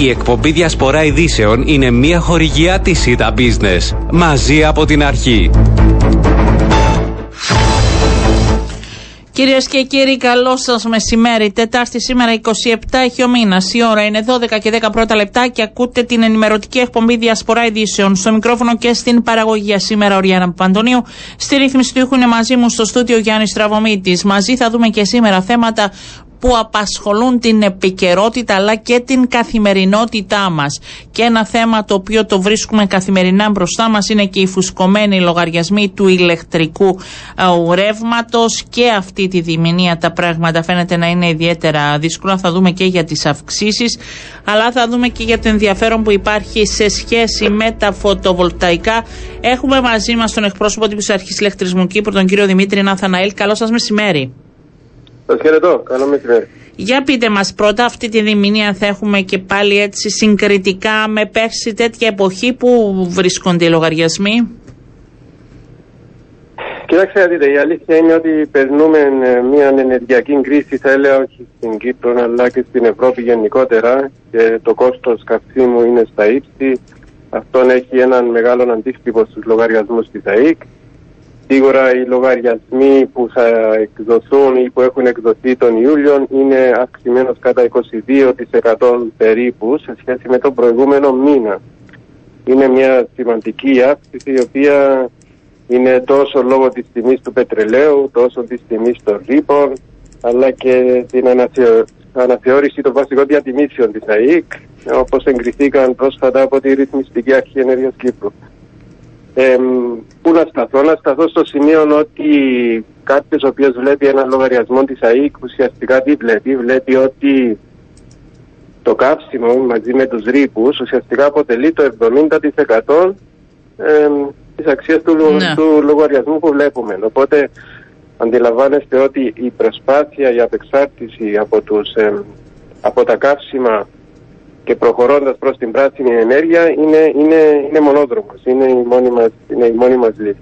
Η εκπομπή Διασπορά Ειδήσεων είναι μια χορηγιά της ΣΥΤΑ Business. Μαζί από την αρχή. Κυρίες και κύριοι, καλό σας μεσημέρι. Τετάρτη σήμερα 27 έχει ο μήνας. Η ώρα είναι 12 και 10 πρώτα λεπτά και ακούτε την ενημερωτική εκπομπή Διασπορά Ειδήσεων. Στο μικρόφωνο και στην παραγωγή σήμερα ο Ριάννα Παντονίου. Στη ρύθμιση του ήχου είναι μαζί μου στο στούτιο Γιάννης Τραβομίτη. Μαζί θα δούμε και σήμερα θέματα που απασχολούν την επικαιρότητα αλλά και την καθημερινότητά μας. Και ένα θέμα το οποίο το βρίσκουμε καθημερινά μπροστά μας είναι και οι φουσκωμένοι λογαριασμοί του ηλεκτρικού ε, ρεύματος και αυτή τη διμηνία τα πράγματα φαίνεται να είναι ιδιαίτερα δύσκολα. Θα δούμε και για τις αυξήσεις αλλά θα δούμε και για το ενδιαφέρον που υπάρχει σε σχέση με τα φωτοβολταϊκά. Έχουμε μαζί μας τον εκπρόσωπο της Αρχής Ηλεκτρισμού Κύπρου, τον κύριο Δημήτρη Ναθαναήλ. Καλό σας μεσημέρι. Σα χαιρετώ. Καλό μεσημέρι. Για πείτε μας πρώτα αυτή τη διμηνία θα έχουμε και πάλι έτσι συγκριτικά με πέρσι τέτοια εποχή που βρίσκονται οι λογαριασμοί; Κοιτάξτε, δείτε, η αλήθεια είναι ότι περνούμε ε, μια ενεργειακή κρίση, θα έλεγα όχι στην Κύπρο αλλά και στην Ευρώπη γενικότερα και το κόστος καυσίμου είναι στα ύψη. Αυτό έχει έναν μεγάλο αντίκτυπο στους λογαριασμούς της ΑΕΚ. Σίγουρα οι λογαριασμοί που θα εκδοθούν ή που έχουν εκδοθεί τον Ιούλιο είναι αυξημένος κατά 22% περίπου σε σχέση με τον προηγούμενο μήνα. Είναι μια σημαντική αύξηση η οποία είναι τόσο λόγω της τιμής του πετρελαίου, τόσο της τιμής των ρήπων, αλλά και την αναθεώρηση των βασικών διατιμήσεων της ΑΕΚ, όπως εγκριθήκαν πρόσφατα από τη Ρυθμιστική Αρχή Ενέργειας Κύπρου. Ε, πού να σταθώ, να σταθώ στο σημείο ότι κάποιος ο οποίος βλέπει ένα λογαριασμό της ΑΕΚ ουσιαστικά τι βλέπει, βλέπει ότι το καύσιμο μαζί με τους ρήπους ουσιαστικά αποτελεί το 70% ε, της αξίας του, ναι. του λογαριασμού που βλέπουμε. Οπότε αντιλαμβάνεστε ότι η προσπάθεια για απεξάρτηση από, τους, από τα καύσιμα και προχωρώντας προς την πράσινη ενέργεια είναι, είναι, είναι μονόδρομος, είναι η μόνη μας, είναι η μόνη μας λύση.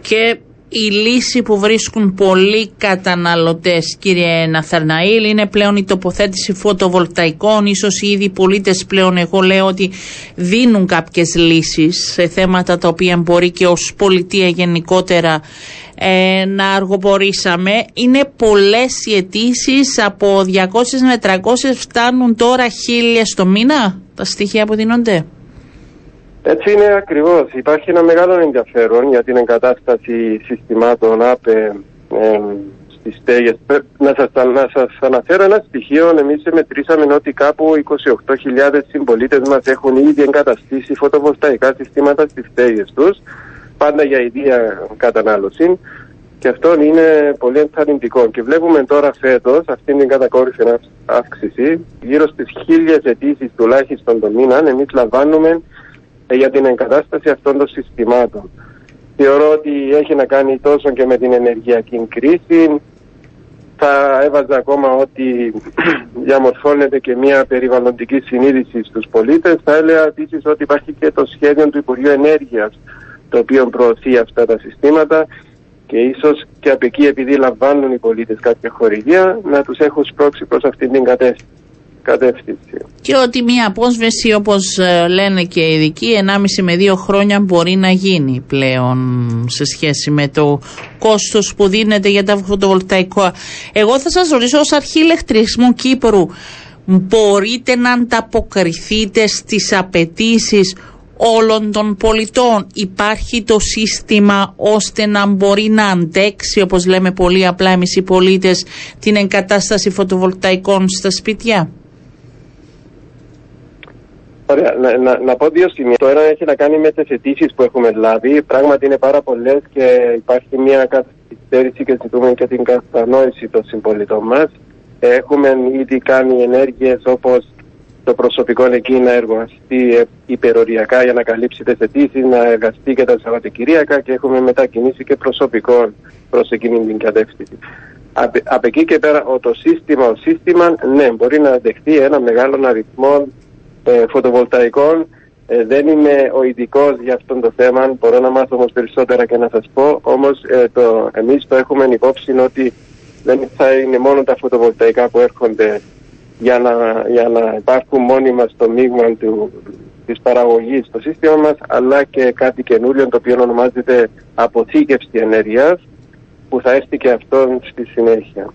Και η λύση που βρίσκουν πολλοί καταναλωτές κύριε Ναθαρναήλ είναι πλέον η τοποθέτηση φωτοβολταϊκών ίσως ήδη οι πολίτες πλέον εγώ λέω ότι δίνουν κάποιες λύσεις σε θέματα τα οποία μπορεί και ως πολιτεία γενικότερα ε, να αργοπορήσαμε. Είναι πολλές οι αιτήσεις από 200 με 300 φτάνουν τώρα χίλια το μήνα τα στοιχεία που δίνονται. Έτσι είναι ακριβώς. Υπάρχει ένα μεγάλο ενδιαφέρον για την εγκατάσταση συστημάτων ΑΠΕ ε, στις στέγες. Να σας, να σας αναφέρω ένα στοιχείο. Εμείς μετρήσαμε ότι κάπου 28.000 συμπολίτες μας έχουν ήδη εγκαταστήσει φωτοβολταϊκά συστήματα στις στέγες τους πάντα για ιδία κατανάλωση και αυτό είναι πολύ ενθαρρυντικό. Και βλέπουμε τώρα φέτος αυτή την κατακόρυφη αύξηση, γύρω στις χίλιες αιτήσεις τουλάχιστον το μήνα, εμείς λαμβάνουμε ε, για την εγκατάσταση αυτών των συστημάτων. Θεωρώ ότι έχει να κάνει τόσο και με την ενεργειακή κρίση. Θα έβαζα ακόμα ότι διαμορφώνεται και μια περιβαλλοντική συνείδηση στους πολίτες. Θα έλεγα επίσης ότι υπάρχει και το σχέδιο του Υπουργείου Ενέργειας το οποίο προωθεί αυτά τα συστήματα και ίσως και από εκεί επειδή λαμβάνουν οι πολίτες κάποια χορηγία να τους έχουν σπρώξει προς αυτήν την κατεύθυνση. Και ότι μια απόσβεση όπως ε, λένε και οι ειδικοί 1,5 με 2 χρόνια μπορεί να γίνει πλέον σε σχέση με το κόστος που δίνεται για τα φωτοβολταϊκά. Εγώ θα σας ρωτήσω ως αρχή ηλεκτρισμού Κύπρου μπορείτε να ανταποκριθείτε στις απαιτήσεις όλων των πολιτών; Υπάρχει το σύστημα ώστε να μπορεί να αντέξει, όπως λέμε πολύ απλά εμείς οι πολίτες, την εγκατάσταση φωτοβολταϊκών στα σπίτια; Ωραία. Να, να, να, πω δύο σημεία. Το ένα έχει να κάνει με τις αιτήσεις που έχουμε λάβει. Πράγματι είναι πάρα πολλές και υπάρχει μια καθυστέρηση και ζητούμε και την κατανόηση των συμπολιτών μας. Έχουμε ήδη κάνει ενέργειες όπως το προσωπικό εκεί να εργαστεί υπεροριακά για να καλύψει τις αιτήσεις, να εργαστεί και τα Σαββατοκυριακά και έχουμε μετακινήσει και προσωπικό προς εκείνη την κατεύθυνση. Από εκεί και πέρα το σύστημα, ο σύστημα ναι, μπορεί να δεχτεί ένα μεγάλο αριθμό ε, φωτοβολταϊκών. Ε, δεν είμαι ο ειδικός για αυτό το θέμα, μπορώ να μάθω όμως περισσότερα και να σας πω. Όμως ε, εμείς το έχουμε υπόψη ότι δεν θα είναι μόνο τα φωτοβολταϊκά που έρχονται για να, για να υπάρχουν μόνιμα στο μείγμα του, της παραγωγής στο σύστημα μας αλλά και κάτι καινούριο το οποίο ονομάζεται αποθήκευση ενέργειας που θα έρθει και αυτό στη συνέχεια.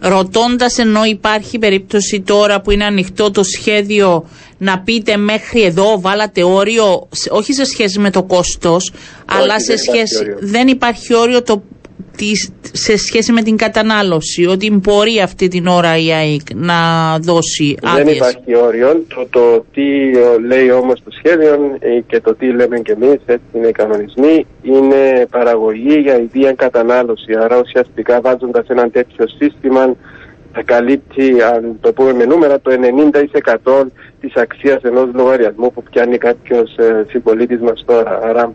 Ρωτώντας ενώ υπάρχει περίπτωση τώρα που είναι ανοιχτό το σχέδιο να πείτε μέχρι εδώ βάλατε όριο, όχι σε σχέση με το κόστος, αλλά σε σχέση, δεν υπάρχει όριο το σε σχέση με την κατανάλωση, ότι μπορεί αυτή την ώρα η ΑΕΚ να δώσει άδειες. Δεν υπάρχει όριο. Το, το τι λέει όμως το σχέδιο ε, και το τι λέμε και εμείς, έτσι είναι οι κανονισμοί, είναι παραγωγή για ιδία κατανάλωση. Άρα ουσιαστικά βάζοντας ένα τέτοιο σύστημα θα καλύπτει, αν το πούμε με νούμερα, το 90% της αξίας ενός λογαριασμού που πιάνει κάποιος ε, συμπολίτης μας τώρα. Άρα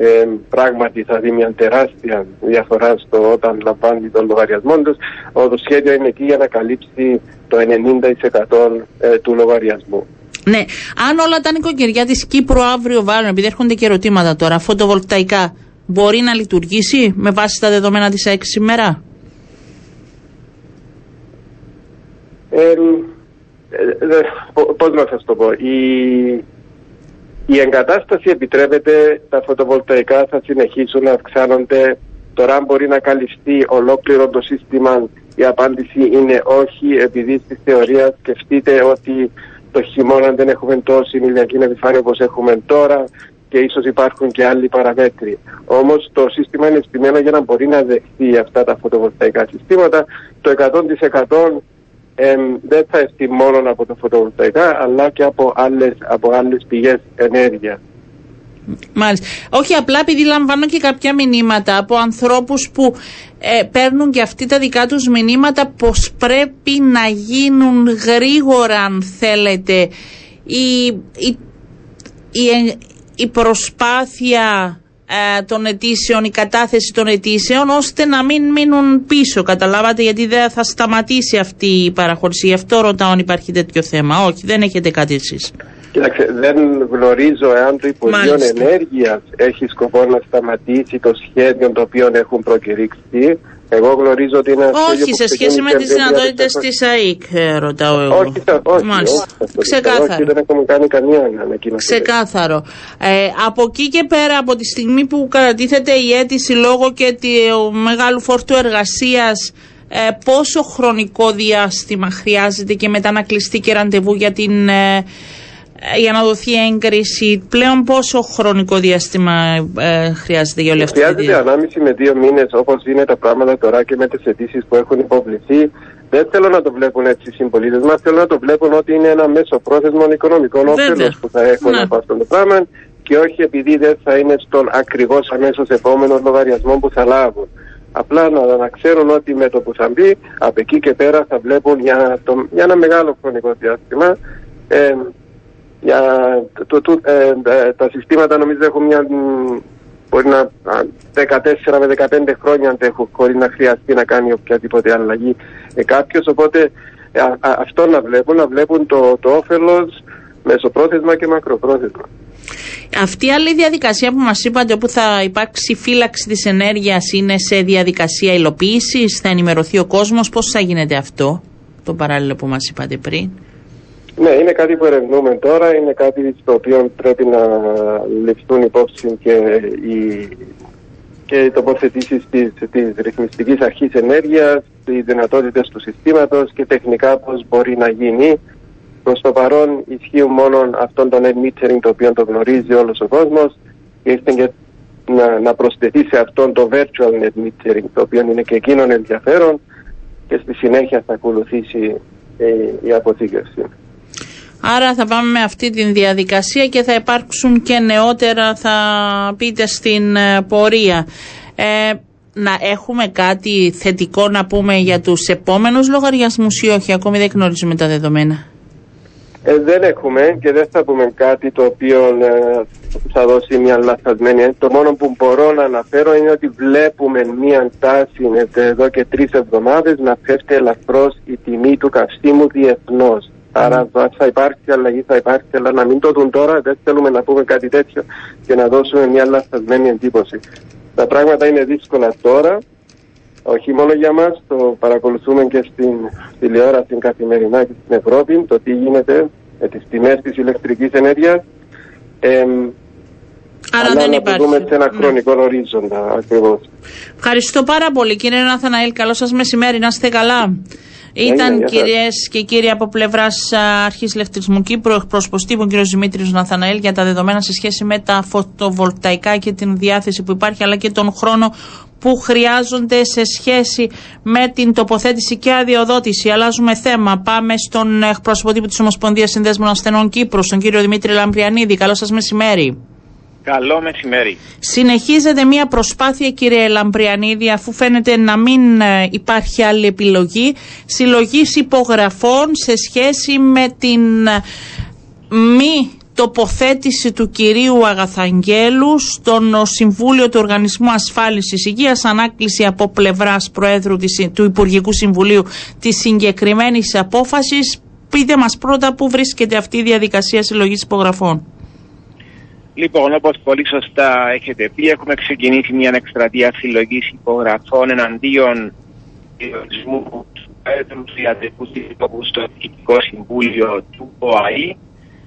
ε, πράγματι θα δει μια τεράστια διαφορά στο όταν λαμβάνει τον λογαριασμό τους. Το σχέδιο είναι εκεί για να καλύψει το 90% ε, του λογαριασμού. Ναι, αν όλα τα νοικοκυριά της Κύπρου αύριο βάλουν, επειδή έρχονται και ερωτήματα τώρα, φωτοβολταϊκά, μπορεί να λειτουργήσει με βάση τα δεδομένα της ΑΕΚ σήμερα; Ε, ε, πώς να σας το πω, η, η εγκατάσταση επιτρέπεται, τα φωτοβολταϊκά θα συνεχίσουν να αυξάνονται. Τώρα αν μπορεί να καλυφθεί ολόκληρο το σύστημα, η απάντηση είναι όχι, επειδή στη θεωρία σκεφτείτε ότι το χειμώνα δεν έχουμε τόση ηλιακή επιφάνεια όπως έχουμε τώρα και ίσως υπάρχουν και άλλοι παραμέτροι. Όμως το σύστημα είναι στημένο για να μπορεί να δεχθεί αυτά τα φωτοβολταϊκά συστήματα. Το 100% δεν θα έρθει μόνο από τα φωτοβολταϊκά αλλά και από άλλες, από άλλες πηγές ενέργειας. Μάλιστα. Όχι απλά επειδή λαμβάνω και κάποια μηνύματα από ανθρώπους που ε, παίρνουν και αυτοί τα δικά τους μηνύματα πως πρέπει να γίνουν γρήγορα αν θέλετε η, η, η, η προσπάθεια ε, των αιτήσεων, η κατάθεση των αιτήσεων, ώστε να μην μείνουν πίσω. Καταλάβατε, γιατί δεν θα σταματήσει αυτή η παραχώρηση. Γι' αυτό ρωτάω αν υπάρχει τέτοιο θέμα. Όχι, δεν έχετε κάτι εσείς. Κοίταξε, δεν γνωρίζω εάν το Υπουργείο Ενέργειας έχει σκοπό να σταματήσει το σχέδιο το οποίο έχουν προκηρύξει. Εγώ γνωρίζω ότι είναι Όχι, σε σχέση με τι δυνατότητε τη ΑΕΚ, ε, ρωτάω εγώ. Όχι, όχι. Μάλιστα. Όχι, Ξεκάθαρο. Όχι, δεν έχουμε κάνει καμία ανακοίνωση. Ξεκάθαρο. Ε, από εκεί και πέρα, από τη στιγμή που κατατίθεται η αίτηση λόγω και του μεγάλου φόρτου εργασία, ε, πόσο χρονικό διάστημα χρειάζεται και μετά να κλειστεί και ραντεβού για την. Ε, ε, για να δοθεί έγκριση, πλέον πόσο χρονικό διάστημα ε, χρειάζεται για όλη αυτή τη Χρειάζεται ανάμιση με δύο μήνες όπως είναι τα πράγματα τώρα και με τις αιτήσεις που έχουν υποβληθεί. Δεν θέλω να το βλέπουν έτσι οι συμπολίτες μας. Θέλω να το βλέπουν ότι είναι ένα μέσο πρόθεσμο οικονομικό όφελο που θα έχουν ναι. από αυτό το πράγμα και όχι επειδή δεν θα είναι στον ακριβώς αμέσως επόμενο λογαριασμό που θα λάβουν. Απλά να, να ξέρουν ότι με το που θα μπει, από εκεί και πέρα θα βλέπουν για, το, για ένα μεγάλο χρονικό διάστημα ε, για το, το, ε, ε, τα συστήματα νομίζω έχουν μια μπορεί να 14 με 15 χρόνια αντέχουν χωρίς να χρειαστεί να κάνει οποιαδήποτε αλλαγή ε, κάποιος. Οπότε ε, α, αυτό να βλέπουν, να βλέπουν το, το όφελος μεσοπρόθεσμα και μακροπρόθεσμα. Αυτή η άλλη διαδικασία που μας είπατε όπου θα υπάρξει φύλαξη της ενέργειας είναι σε διαδικασία υλοποίησης, θα ενημερωθεί ο κόσμος, πώς θα γίνεται αυτό το παράλληλο που μας είπατε πριν; Ναι, είναι κάτι που ερευνούμε τώρα, είναι κάτι στο οποίο πρέπει να ληφθούν υπόψη και οι, και οι τοποθετήσεις της της ρυθμιστικής αρχής ενέργειας, οι δυνατότητες του συστήματος και τεχνικά πώς μπορεί να γίνει. Προς το παρόν ισχύουν μόνο αυτόν τον net metering το οποίο το γνωρίζει όλος ο κόσμος και και να, να προσθεθεί σε αυτόν το virtual net metering το οποίο είναι και εκείνον ενδιαφέρον και στη συνέχεια θα ακολουθήσει ε, η αποθήκευση. Άρα θα πάμε με αυτή τη διαδικασία και θα υπάρξουν και νεότερα θα πείτε στην ε, πορεία. Ε, να έχουμε κάτι θετικό να πούμε για τους επόμενους λογαριασμούς ή όχι, ακόμη δεν γνωρίζουμε τα δεδομένα; Ε, δεν έχουμε και δεν θα πούμε κάτι το οποίο ε, θα δώσει μια λαθασμένη. Το μόνο που μπορώ να αναφέρω είναι ότι βλέπουμε μια τάση εδώ και τρεις εβδομάδες να πέφτει ελαφρώς η τιμή του καυστήμου διεθνώς. Άρα θα υπάρξει αλλαγή, θα υπάρξει, αλλά να μην το δουν τώρα, δεν θέλουμε να πούμε κάτι τέτοιο και να δώσουμε μια λαθασμένη εντύπωση. Τα πράγματα είναι δύσκολα τώρα, όχι μόνο για μας, το παρακολουθούμε και στην τηλεόραση καθημερινά και στην Ευρώπη, το τι γίνεται με τις τιμές της ηλεκτρικής ενέργειας. Ε, Άρα αλλά δεν να υπάρχει. το δούμε σε ένα Ναι. χρονικό ορίζοντα ακριβώς. Ευχαριστώ πάρα πολύ κύριε Ναθαναήλ. Καλό σας μεσημέρι. Να είστε καλά. Ήταν γεια σας. κυρίες και κύριοι από πλευράς Αρχής Ηλεκτρισμού Κύπρου, εκπρόσωπος τύπου, κύριο Δημήτρης Ναθαναήλ, για τα δεδομένα σε σχέση με τα φωτοβολταϊκά και την διάθεση που υπάρχει, αλλά και τον χρόνο που χρειάζονται σε σχέση με την τοποθέτηση και αδειοδότηση. Αλλάζουμε θέμα. Πάμε στον εκπρόσωπο τύπου της Ομοσπονδίας Συνδέσμων Ασθενών Κύπρου, τον κύριο Δημήτρη Λαμπριανίδη. Καλό σας μεσημέρι. Καλό μεσημέρι. Συνεχίζεται μια προσπάθεια κύριε Λαμπριανίδη αφού φαίνεται να μην ε, υπάρχει άλλη επιλογή συλλογής υπογραφών σε σχέση με την ε, μη τοποθέτηση του κυρίου Αγαθαγγέλου στον ε, Συμβούλιο του Οργανισμού Ασφάλισης Υγείας ανάκληση από πλευράς Προέδρου της, του Υπουργικού Συμβουλίου της συγκεκριμένης απόφασης. Πείτε μας πρώτα πού βρίσκεται αυτή η διαδικασία συλλογής υπογραφών. Λοιπόν, όπως πολύ σωστά έχετε πει, έχουμε ξεκινήσει μια εκστρατεία συλλογής υπογραφών εναντίον διορισμού του Πέτρου Τριαντικού Συλλόγου στο Διοικητικό Συμβούλιο του ΟΑΗ,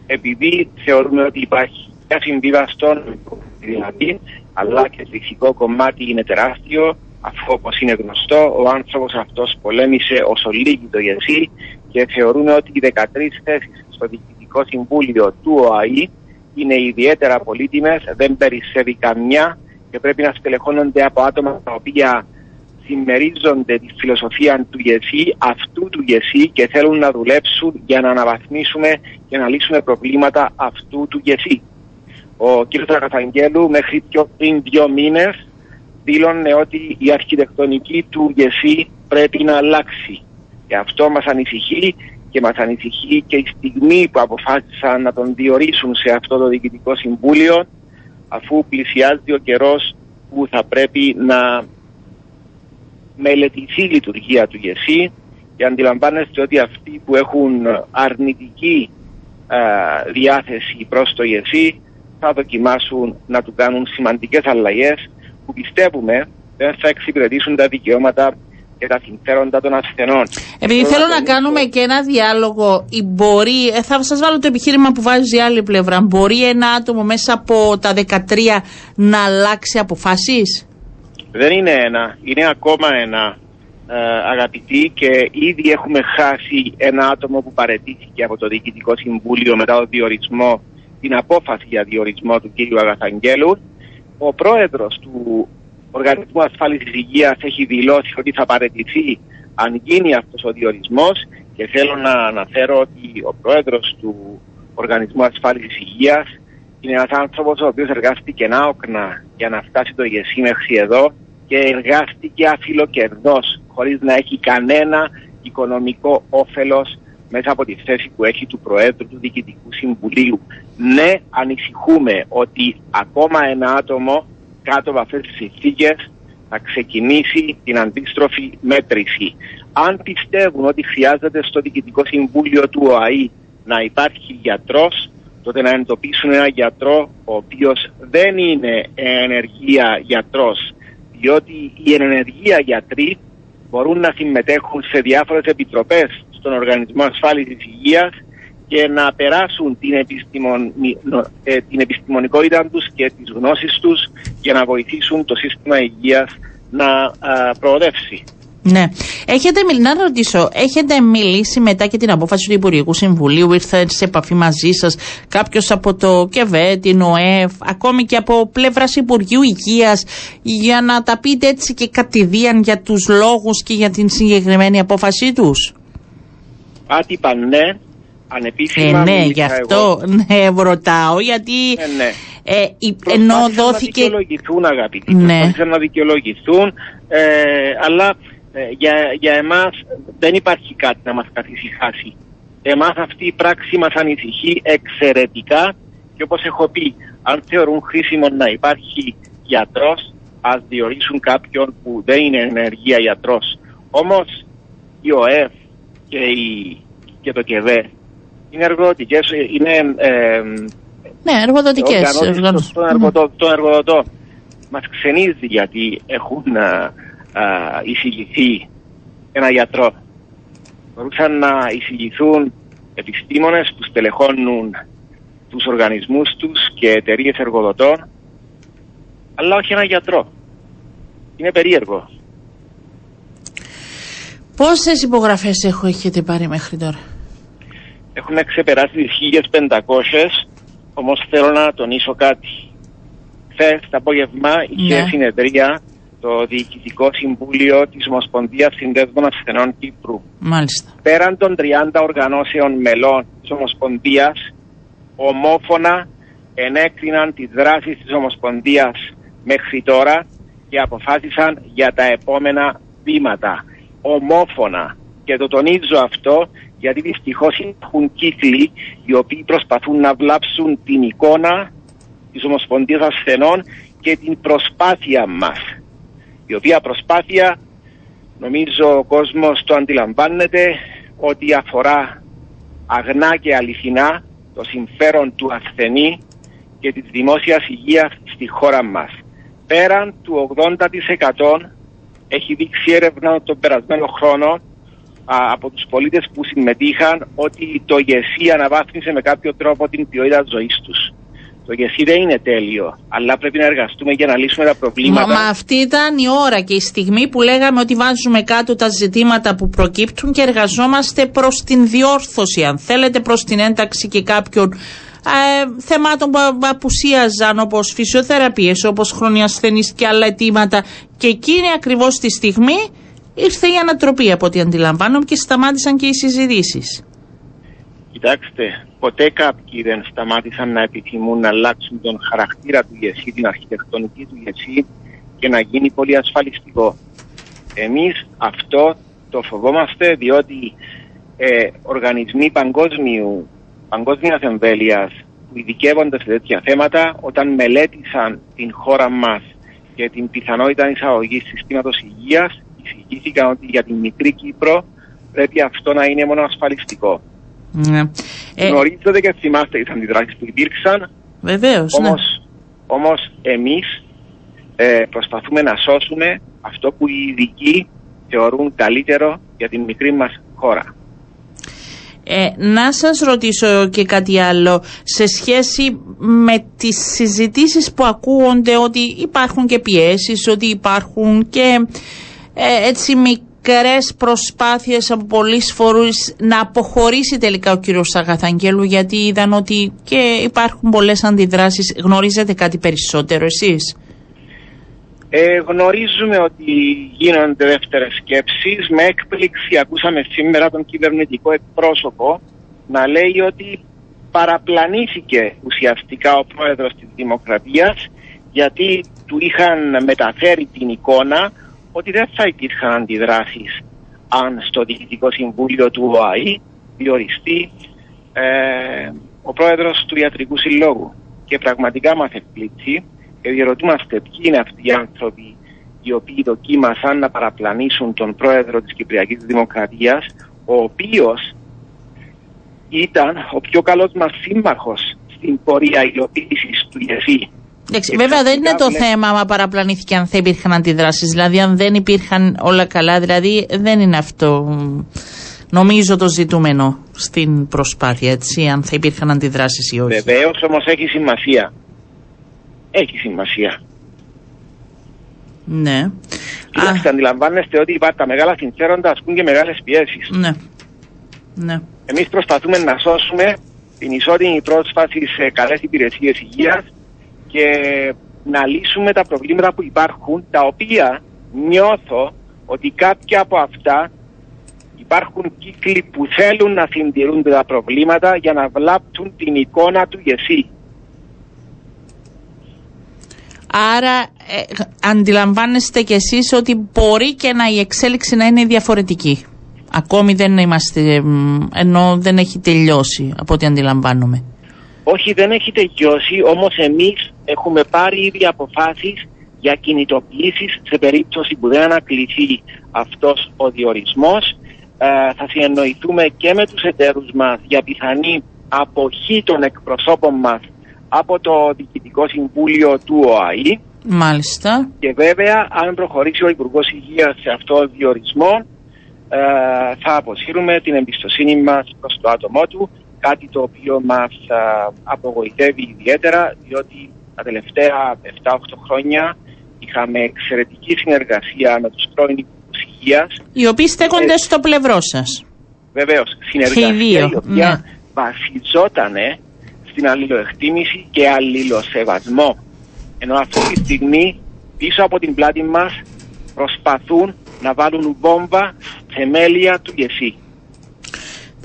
επειδή θεωρούμε ότι υπάρχει μια συμβίβαστον δηλαδή, αλλά και το ηθικό κομμάτι είναι τεράστιο, αφού όπως είναι γνωστό, ο άνθρωπος αυτός πολέμησε όσο λίγη το γεσί και θεωρούμε ότι οι 13 θέσεις στο Διοικητικό Συμβούλιο του ΟΑΗ είναι ιδιαίτερα πολύτιμες, δεν περισσεύει καμιά και πρέπει να στελεχώνονται από άτομα τα οποία συμμερίζονται τη φιλοσοφία του ΓΕΣΥ, αυτού του ΓΕΣΥ και θέλουν να δουλέψουν για να αναβαθμίσουμε και να λύσουμε προβλήματα αυτού του ΓΕΣΥ. Ο κ. Τραγαθαγγέλου μέχρι πιο πριν δύο μήνες δήλωνε ότι η αρχιτεκτονική του ΓΕΣΥ πρέπει να αλλάξει. Και αυτό μας ανησυχεί και μας ανησυχεί και η στιγμή που αποφάσισαν να τον διορίσουν σε αυτό το Διοικητικό Συμβούλιο αφού πλησιάζει ο καιρός που θα πρέπει να μελετηθεί η λειτουργία του ΓΕΣΥ και αντιλαμβάνεστε ότι αυτοί που έχουν αρνητική α, διάθεση προς το ΓΕΣΥ θα δοκιμάσουν να του κάνουν σημαντικές αλλαγές που πιστεύουμε δεν θα εξυπηρετήσουν τα δικαιώματα και τα συμφέροντα των ασθενών. Επειδή θέλω να κάνουμε και ένα διάλογο, ή μπορεί, ε, θα σας βάλω το επιχείρημα που βάζει η άλλη πλευρά. Μπορεί ένα άτομο μέσα από τα 13 να αλλάξει αποφάσεις; Δεν είναι ένα, είναι ακόμα ένα ε, αγαπητοί και ήδη έχουμε χάσει ένα άτομο που παρετήθηκε από το Διοικητικό Συμβούλιο μετά το διορισμό, την απόφαση για διορισμό του κ. Αγαθαγγέλου. Ο πρόεδρος του Οργανισμού Ασφάλισης Υγείας έχει δηλώσει ότι θα παρετηθεί αν γίνει αυτός ο διορισμός και θέλω να αναφέρω ότι ο πρόεδρος του Οργανισμού Ασφάλισης Υγείας είναι ένας άνθρωπος ο οποίος εργάστηκε άοκνα για να φτάσει το ηγεσί μέχρι εδώ και εργάστηκε αφιλοκερδός χωρίς να έχει κανένα οικονομικό όφελος μέσα από τη θέση που έχει του Προέδρου του Διοικητικού Συμβουλίου. Ναι, ανησυχούμε ότι ακόμα ένα άτομο κάτω από αυτές τις συνθήκες θα ξεκινήσει την αντίστροφη μέτρηση. Αν πιστεύουν ότι χρειάζεται στο Διοικητικό Συμβούλιο του ΟΑΗ να υπάρχει γιατρός, τότε να εντοπίσουν ένα γιατρό ο οποίος δεν είναι ενεργεία γιατρός, διότι οι ενεργεία γιατροί μπορούν να συμμετέχουν σε διάφορες επιτροπές στον Οργανισμό Ασφάλισης Υγείας και να περάσουν την, επιστημον, ε, την επιστημονικότητα τους και τις γνώσεις τους για να βοηθήσουν το σύστημα υγείας να α, προοδεύσει. Ναι. Έχετε, μιλ- να ρωτήσω, έχετε μιλήσει μετά και την απόφαση του Υπουργικού Συμβουλίου, ήρθε σε επαφή μαζί σας κάποιος από το ΚΕΒΕ, την ΟΕΦ, ακόμη και από πλευράς Υπουργείου Υγείας, για να τα πείτε έτσι και κατηδίαν για τους λόγους και για την συγκεκριμένη απόφασή τους; Άτυπα ναι, Ε, ανεπίσημα. ναι, μίλησα γι' εγώ. αυτό ναι, ρωτάω, γιατί Ε, ναι. ε, η- ενώ Προσπάθησαν δόθηκε. να δικαιολογηθούν αγαπητοί. Ναι. Προσπάθησαν να δικαιολογηθούν, ε, αλλά ε, για, για εμάς δεν υπάρχει κάτι να μας καθησυχάσει. Εμάς αυτή η πράξη μας ανησυχεί εξαιρετικά και όπως έχω πει, αν θεωρούν χρήσιμο να υπάρχει γιατρός, ας διορίσουν κάποιον που δεν είναι ενεργεία γιατρός. Όμως η ΟΕΦ και, η, και το ΚΕΒΕ είναι εργοδοτικές, είναι ε, Ναι, εργοδοτικές. οργανώσεις των εργοδο- των εργοδοτών. Μας ξενίζει γιατί έχουν α, εισηγηθεί ένα γιατρό. Μπορούσαν να εισηγηθούν επιστήμονες που στελεχώνουν τους οργανισμούς τους και εταιρείες εργοδοτών, αλλά όχι ένα γιατρό. Είναι περίεργο. Πόσες υπογραφές έχω, έχετε πάρει μέχρι τώρα; Έχουν ξεπεράσει τις 1500, όμως θέλω να τονίσω κάτι. Χθες το απόγευμα είχε Ναι. συνεδρία το Διοικητικό Συμβούλιο της Ομοσπονδίας Συνδέσμων Ασθενών Κύπρου. Μάλιστα. πέραν των 30 οργανώσεων μελών της Ομοσπονδίας, ομόφωνα ενέκριναν τις δράσεις της Ομοσπονδίας μέχρι τώρα και αποφάσισαν για τα επόμενα βήματα. Ομόφωνα. Και το τονίζω αυτό γιατί δυστυχώς υπάρχουν κύκλοι οι οποίοι προσπαθούν να βλάψουν την εικόνα της Ομοσπονδίας Ασθενών και την προσπάθεια μας. Η οποία προσπάθεια Νομίζω ο κόσμος το αντιλαμβάνεται ότι αφορά αγνά και αληθινά το συμφέρον του ασθενή και της δημόσιας υγείας στη χώρα μας. Πέραν του 80% έχει δείξει έρευνα τον περασμένο χρόνο α, από τους πολίτες που συμμετείχαν ότι το ΓΕΣΥ αναβάθμισε με κάποιο τρόπο την ποιότητα ζωής τους. Το ΓΕΣΥ δεν είναι τέλειο, αλλά πρέπει να εργαστούμε για να λύσουμε τα Μα, προβλήματα. μα αυτή ήταν η ώρα και η στιγμή που λέγαμε ότι βάζουμε κάτω τα ζητήματα που προκύπτουν και εργαζόμαστε προς την διόρθωση, αν θέλετε, προς την ένταξη και κάποιων ε, θεμάτων που απουσίαζαν όπως φυσιοθεραπείες, όπως χρονιασθενείς και άλλα αιτήματα και εκείνη ακριβώς τη στιγμή ήρθε η ανατροπή από ό,τι αντιλαμβάνομαι και σταμάτησαν και οι συζητήσεις. Κοιτάξτε, ποτέ κάποιοι δεν σταμάτησαν να επιθυμούν να αλλάξουν τον χαρακτήρα του ΓΕΣΥ, την αρχιτεκτονική του ΓΕΣΥ και να γίνει πολύ ασφαλιστικό. Εμείς αυτό το φοβόμαστε διότι ε, οργανισμοί παγκόσμιου, παγκόσμιας εμβέλειας που ειδικεύονται σε τέτοια θέματα όταν μελέτησαν την χώρα μας και την πιθανότητα εισαγωγής συστήματος υγείας εισηγήθηκαν ότι για την μικρή Κύπρο πρέπει αυτό να είναι μόνο ασφαλιστικό. Ναι. Ε, Γνωρίζετε και θυμάστε τις αντιδράσεις που υπήρξαν, βεβαίως, ναι. όμως, όμως εμείς ε, προσπαθούμε να σώσουμε αυτό που οι ειδικοί θεωρούν καλύτερο για την μικρή μας χώρα. Ε, να σας ρωτήσω και κάτι άλλο σε σχέση με τις συζητήσεις που ακούγονται ότι υπάρχουν και πιέσεις, ότι υπάρχουν και ε, έτσι μικρές προσπάθειες από πολλές φορούς να αποχωρήσει τελικά ο κύριος Σαγαθαγγέλου γιατί είδαν ότι και υπάρχουν πολλές αντιδράσεις. Γνωρίζετε κάτι περισσότερο εσείς; Ε, γνωρίζουμε ότι γίνονται δεύτερες σκέψεις. Με έκπληξη ακούσαμε σήμερα τον κυβερνητικό εκπρόσωπο να λέει ότι παραπλανήθηκε ουσιαστικά ο πρόεδρος της Δημοκρατίας γιατί του είχαν μεταφέρει την εικόνα ότι δεν θα υπήρχαν αντιδράσεις αν στο Διοικητικό Συμβούλιο του ΟΑΗ διοριστεί ε, ο πρόεδρος του Ιατρικού Συλλόγου. Και πραγματικά μας εκπλήττει και διερωτούμαστε ποιοι είναι αυτοί οι άνθρωποι οι οποίοι δοκίμασαν να παραπλανήσουν τον πρόεδρο της Κυπριακής Δημοκρατίας ο οποίος ήταν ο πιο καλός μας σύμμαχος στην πορεία υλοποίησης του ΙΕΣΥ. Εντάξει, Και βέβαια δεν είναι το ξαφνικά θέμα άμα παραπλανήθηκε αν θα υπήρχαν αντιδράσεις. Δηλαδή, αν δεν υπήρχαν όλα καλά, δηλαδή δεν είναι αυτό. μ, Νομίζω το ζητούμενο στην προσπάθεια, έτσι, αν θα υπήρχαν αντιδράσεις ή όχι. Βεβαίως όμως έχει σημασία. Έχει σημασία. Ναι. Κοιτάξτε, αντιλαμβάνεστε ότι υπάρχουν τα μεγάλα συμφέροντα ασκούν και μεγάλες πιέσεις. ναι. Ναι. Εμείς προσπαθούμε να σώσουμε την ισότιμη πρόσβαση σε καλές υπηρεσίες υγείας και να λύσουμε τα προβλήματα που υπάρχουν, τα οποία νιώθω ότι κάποια από αυτά υπάρχουν κύκλοι που θέλουν να συντηρούνται τα προβλήματα για να βλάπτουν την εικόνα του ΓΕΣΥ. Άρα ε, αντιλαμβάνεστε κι εσείς ότι μπορεί και να η εξέλιξη να είναι διαφορετική. Ακόμη δεν είμαστε, μ, ενώ δεν έχει τελειώσει από ό,τι αντιλαμβάνομαι. Όχι, δεν έχει τελειώσει, όμως εμείς έχουμε πάρει ήδη αποφάσεις για κινητοποιήσεις σε περίπτωση που δεν ανακληθεί αυτός ο διορισμός. Ε, θα συνεννοηθούμε και με τους εταίρους μας για πιθανή αποχή των εκπροσώπων μας από το Διοικητικό Συμβούλιο του ΟΑΗ Μάλιστα. Και βέβαια, αν προχωρήσει ο Υπουργός Υγείας σε αυτό το διορισμό, ε, θα αποσύρουμε την εμπιστοσύνη μας προς το άτομό του. Κάτι το οποίο μας απογοητεύει ιδιαίτερα, διότι τα τελευταία 7-8 χρόνια είχαμε εξαιρετική συνεργασία με τους πρώην Υπουργούς Υγείας. Οι οποίοι στέκονται στο πλευρό σας. Βεβαίως, συνεργασία δύο, η οποία ναι. βασιζόταν στην αλληλοεκτίμηση και αλληλοσεβασμό. Ενώ αυτή τη στιγμή πίσω από την πλάτη μας προσπαθούν να βάλουν βόμβα σε μέλια του ΓΕΣΥ.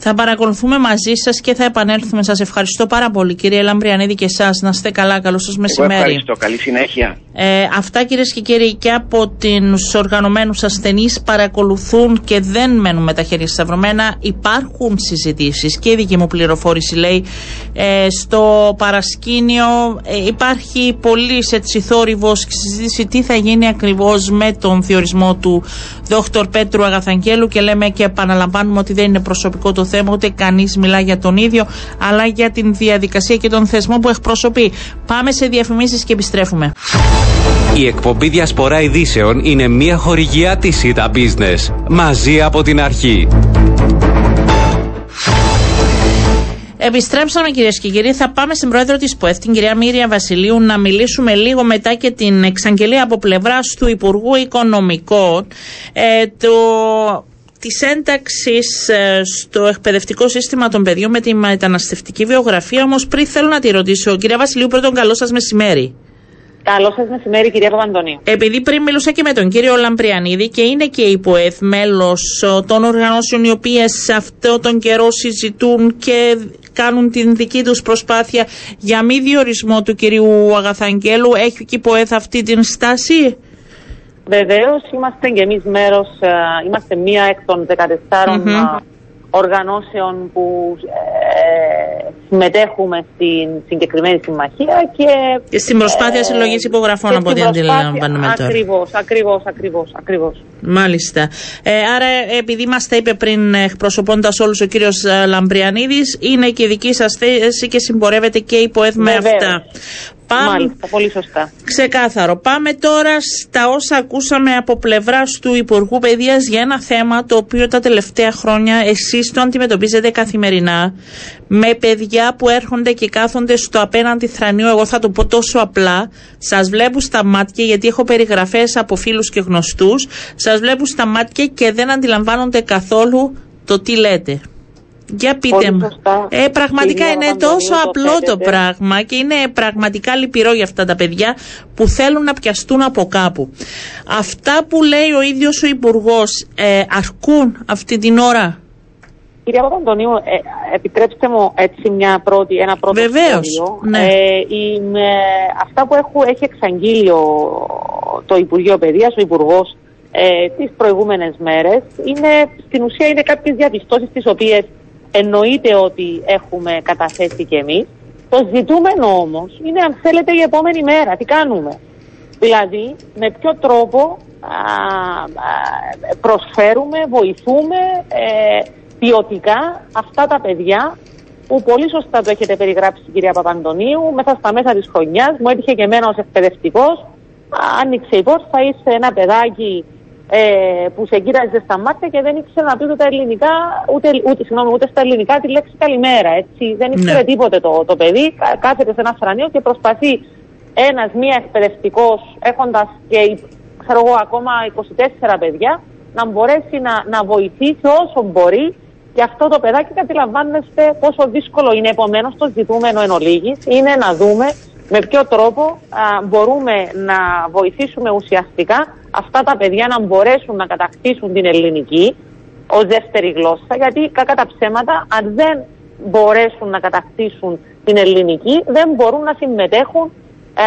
Θα παρακολουθούμε μαζί σας και θα επανέλθουμε. Σας ευχαριστώ πάρα πολύ, κύριε Λαμπριανίδη, και εσάς. Να είστε καλά. Καλό σας Εγώ μεσημέρι. ευχαριστώ. Καλή συνέχεια. Ε, αυτά κυρίες και κύριοι και από τους οργανωμένους ασθενείς παρακολουθούν και δεν μένουν με τα χέρια σταυρωμένα. Υπάρχουν συζητήσεις και η δική μου πληροφόρηση λέει ε, στο παρασκήνιο ε, υπάρχει πολύ έτσι θόρυβο και συζήτηση τι θα γίνει ακριβώς με τον διορισμό του Δόκτωρ Πέτρου Αγαθαγγέλου και λέμε και επαναλαμβάνουμε ότι δεν είναι προσωπικό το θέμα ούτε κανείς μιλά για τον ίδιο αλλά για την διαδικασία και τον θεσμό που εκπροσωπεί. Πάμε σε διαφημίσεις και επιστρέφουμε. Η εκπομπή Διασπορά Ειδήσεων είναι μια χορηγιά της ΣΥΤΑ Business. Μαζί από την αρχή. Επιστρέψαμε κυρίες και κύριοι. Θα πάμε στην πρόεδρο της ΠΟΕΦ, την κυρία Μύρια Βασιλείου, να μιλήσουμε λίγο μετά και την εξαγγελία από πλευράς του Υπουργού Οικονομικών ε, το, της ένταξης ε, στο εκπαιδευτικό σύστημα των παιδιών με τη μεταναστευτική βιογραφία. Όμως πριν θέλω να τη ρωτήσω, κυρία Βασιλείου, πρώτον καλό σας μεσημέρι. Καλό σας μεσημέρι, κυρία Παπαντονίου. Επειδή πριν μιλούσα και με τον κύριο Λαμπριανίδη και είναι και η ΠΟΕΘ μέλος των οργανώσεων οι οποίες σε αυτό τον καιρό συζητούν και κάνουν την δική τους προσπάθεια για μη διορισμό του κυρίου Αγαθαγγέλου. Έχει και η ΠΟΕΘ αυτή την στάση; Βεβαίως, είμαστε και εμείς μέρος, είμαστε μία εκ των 14 Μμμ. οργανώσεων που ε, συμμετέχουμε στην συγκεκριμένη συμμαχία και. Και στην προσπάθεια συλλογής υπογραφών, και από στην ό,τι προσπάθεια- αντιλαμβάνομαι τώρα. Ακριβώς, ακριβώς, ακριβώς, ακριβώς. Μάλιστα. Ε, άρα, επειδή μας τα είπε πριν εκπροσωπώντας όλους ο κύριος Λαμπριανίδης, είναι και η δική σας θέση και συμπορεύεται και η ΠΟΕΘ με Βεβαίως. αυτά. Πάμε, Μάλιστα, πολύ σωστά. Ξεκάθαρο. Πάμε τώρα στα όσα ακούσαμε από πλευράς του Υπουργού Παιδείας για ένα θέμα το οποίο τα τελευταία χρόνια εσείς το αντιμετωπίζετε καθημερινά με παιδιά που έρχονται και κάθονται στο απέναντι θρανείο. Εγώ θα το πω τόσο απλά. Σας βλέπουν στα μάτια, γιατί έχω περιγραφές από φίλους και γνωστούς. Σας βλέπουν στα μάτια και δεν αντιλαμβάνονται καθόλου το τι λέτε. Για πείτε Πολύ μου. σωστά. Ε, πραγματικά Κυρία είναι Παπαντονίου, τόσο το απλό το θέτετε. πράγμα και είναι πραγματικά λυπηρό για αυτά τα παιδιά που θέλουν να πιαστούν από κάπου. Αυτά που λέει ο ίδιος ο Υπουργός ε, αρκούν αυτή την ώρα; Κυρία Παπαντονίου, ε, επιτρέψτε μου έτσι μια πρώτη, ένα πρώτο Βεβαίως, σχόλιο. ναι. Ε, η- με αυτά που έχω, έχει εξαγγείλει ο- το Υπουργείο Παιδείας, ο Υπουργός, ε, τις προηγούμενες μέρες, είναι, στην ουσία είναι κάποιες διαπιστώσεις τις οποίες εννοείται ότι έχουμε καταθέσει και εμείς. Το ζητούμενο όμως είναι αν θέλετε η επόμενη μέρα. Τι κάνουμε; Δηλαδή, με ποιο τρόπο α, α, προσφέρουμε, βοηθούμε ε, ποιοτικά αυτά τα παιδιά που πολύ σωστά το έχετε περιγράψει κυρία Παπαντονίου, μέσα στα μέσα της χρονιάς, μου έτυχε και εμένα ως εκπαιδευτικός, Α, άνοιξε η πόρτα, είσαι ένα παιδάκι ε, που σε κοίταζε στα μάτια και δεν ήξερε να πει ούτε, τα ελληνικά, ούτε, ούτε, συγγνώμη, ούτε στα ελληνικά τη λέξη καλημέρα. Έτσι. Δεν ήξερε Ναι. τίποτε το, το παιδί, κα- κάθεται σε ένα θρανείο και προσπαθεί ένας μία εκπαιδευτικός έχοντας και ξέρω εγώ ακόμα 24 παιδιά να μπορέσει να, να βοηθήσει όσο μπορεί και αυτό το παιδάκι καταλαβαίνεστε πόσο δύσκολο είναι επομένως το ζητούμενο εν ολίγης είναι να δούμε με ποιο τρόπο α, μπορούμε να βοηθήσουμε ουσιαστικά αυτά τα παιδιά να μπορέσουν να κατακτήσουν την ελληνική ως δεύτερη γλώσσα γιατί κακά τα ψέματα αν δεν μπορέσουν να κατακτήσουν την ελληνική δεν μπορούν να συμμετέχουν ε,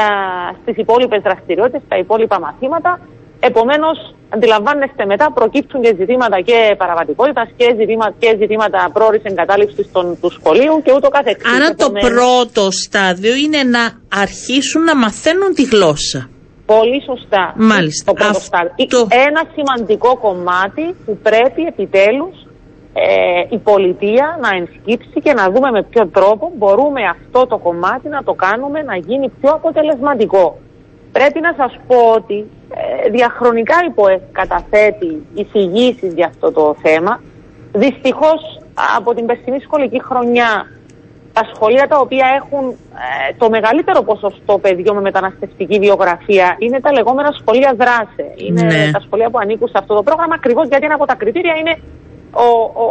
στις υπόλοιπες δραστηριότητες, στα υπόλοιπα μαθήματα. Επομένως, αντιλαμβάνεστε μετά προκύπτουν και ζητήματα και παραβατικότητας και ζητήματα, και ζητήματα πρόορης εγκατάλειψης των, του σχολείου και ούτω καθεξής. Άρα το Επομένως, πρώτο στάδιο είναι να αρχίσουν να μαθαίνουν τη γλώσσα. Πολύ σωστά. Μάλιστα. Το πρώτο Αυτό- στάδιο. Ένα σημαντικό κομμάτι που πρέπει επιτέλους ε, η πολιτεία να ενσκύψει και να δούμε με ποιο τρόπο μπορούμε αυτό το κομμάτι να το κάνουμε να γίνει πιο αποτελεσματικό. Πρέπει να σας πω ότι ε, διαχρονικά η ΠΟΕ καταθέτει εισηγήσεις για αυτό το θέμα. Δυστυχώς από την περσινή σχολική χρονιά τα σχολεία τα οποία έχουν ε, το μεγαλύτερο ποσοστό παιδιών με μεταναστευτική βιογραφία είναι τα λεγόμενα σχολεία δράσε. Είναι Ναι. τα σχολεία που ανήκουν σε αυτό το πρόγραμμα ακριβώς γιατί ένα από τα κριτήρια είναι ο, ο,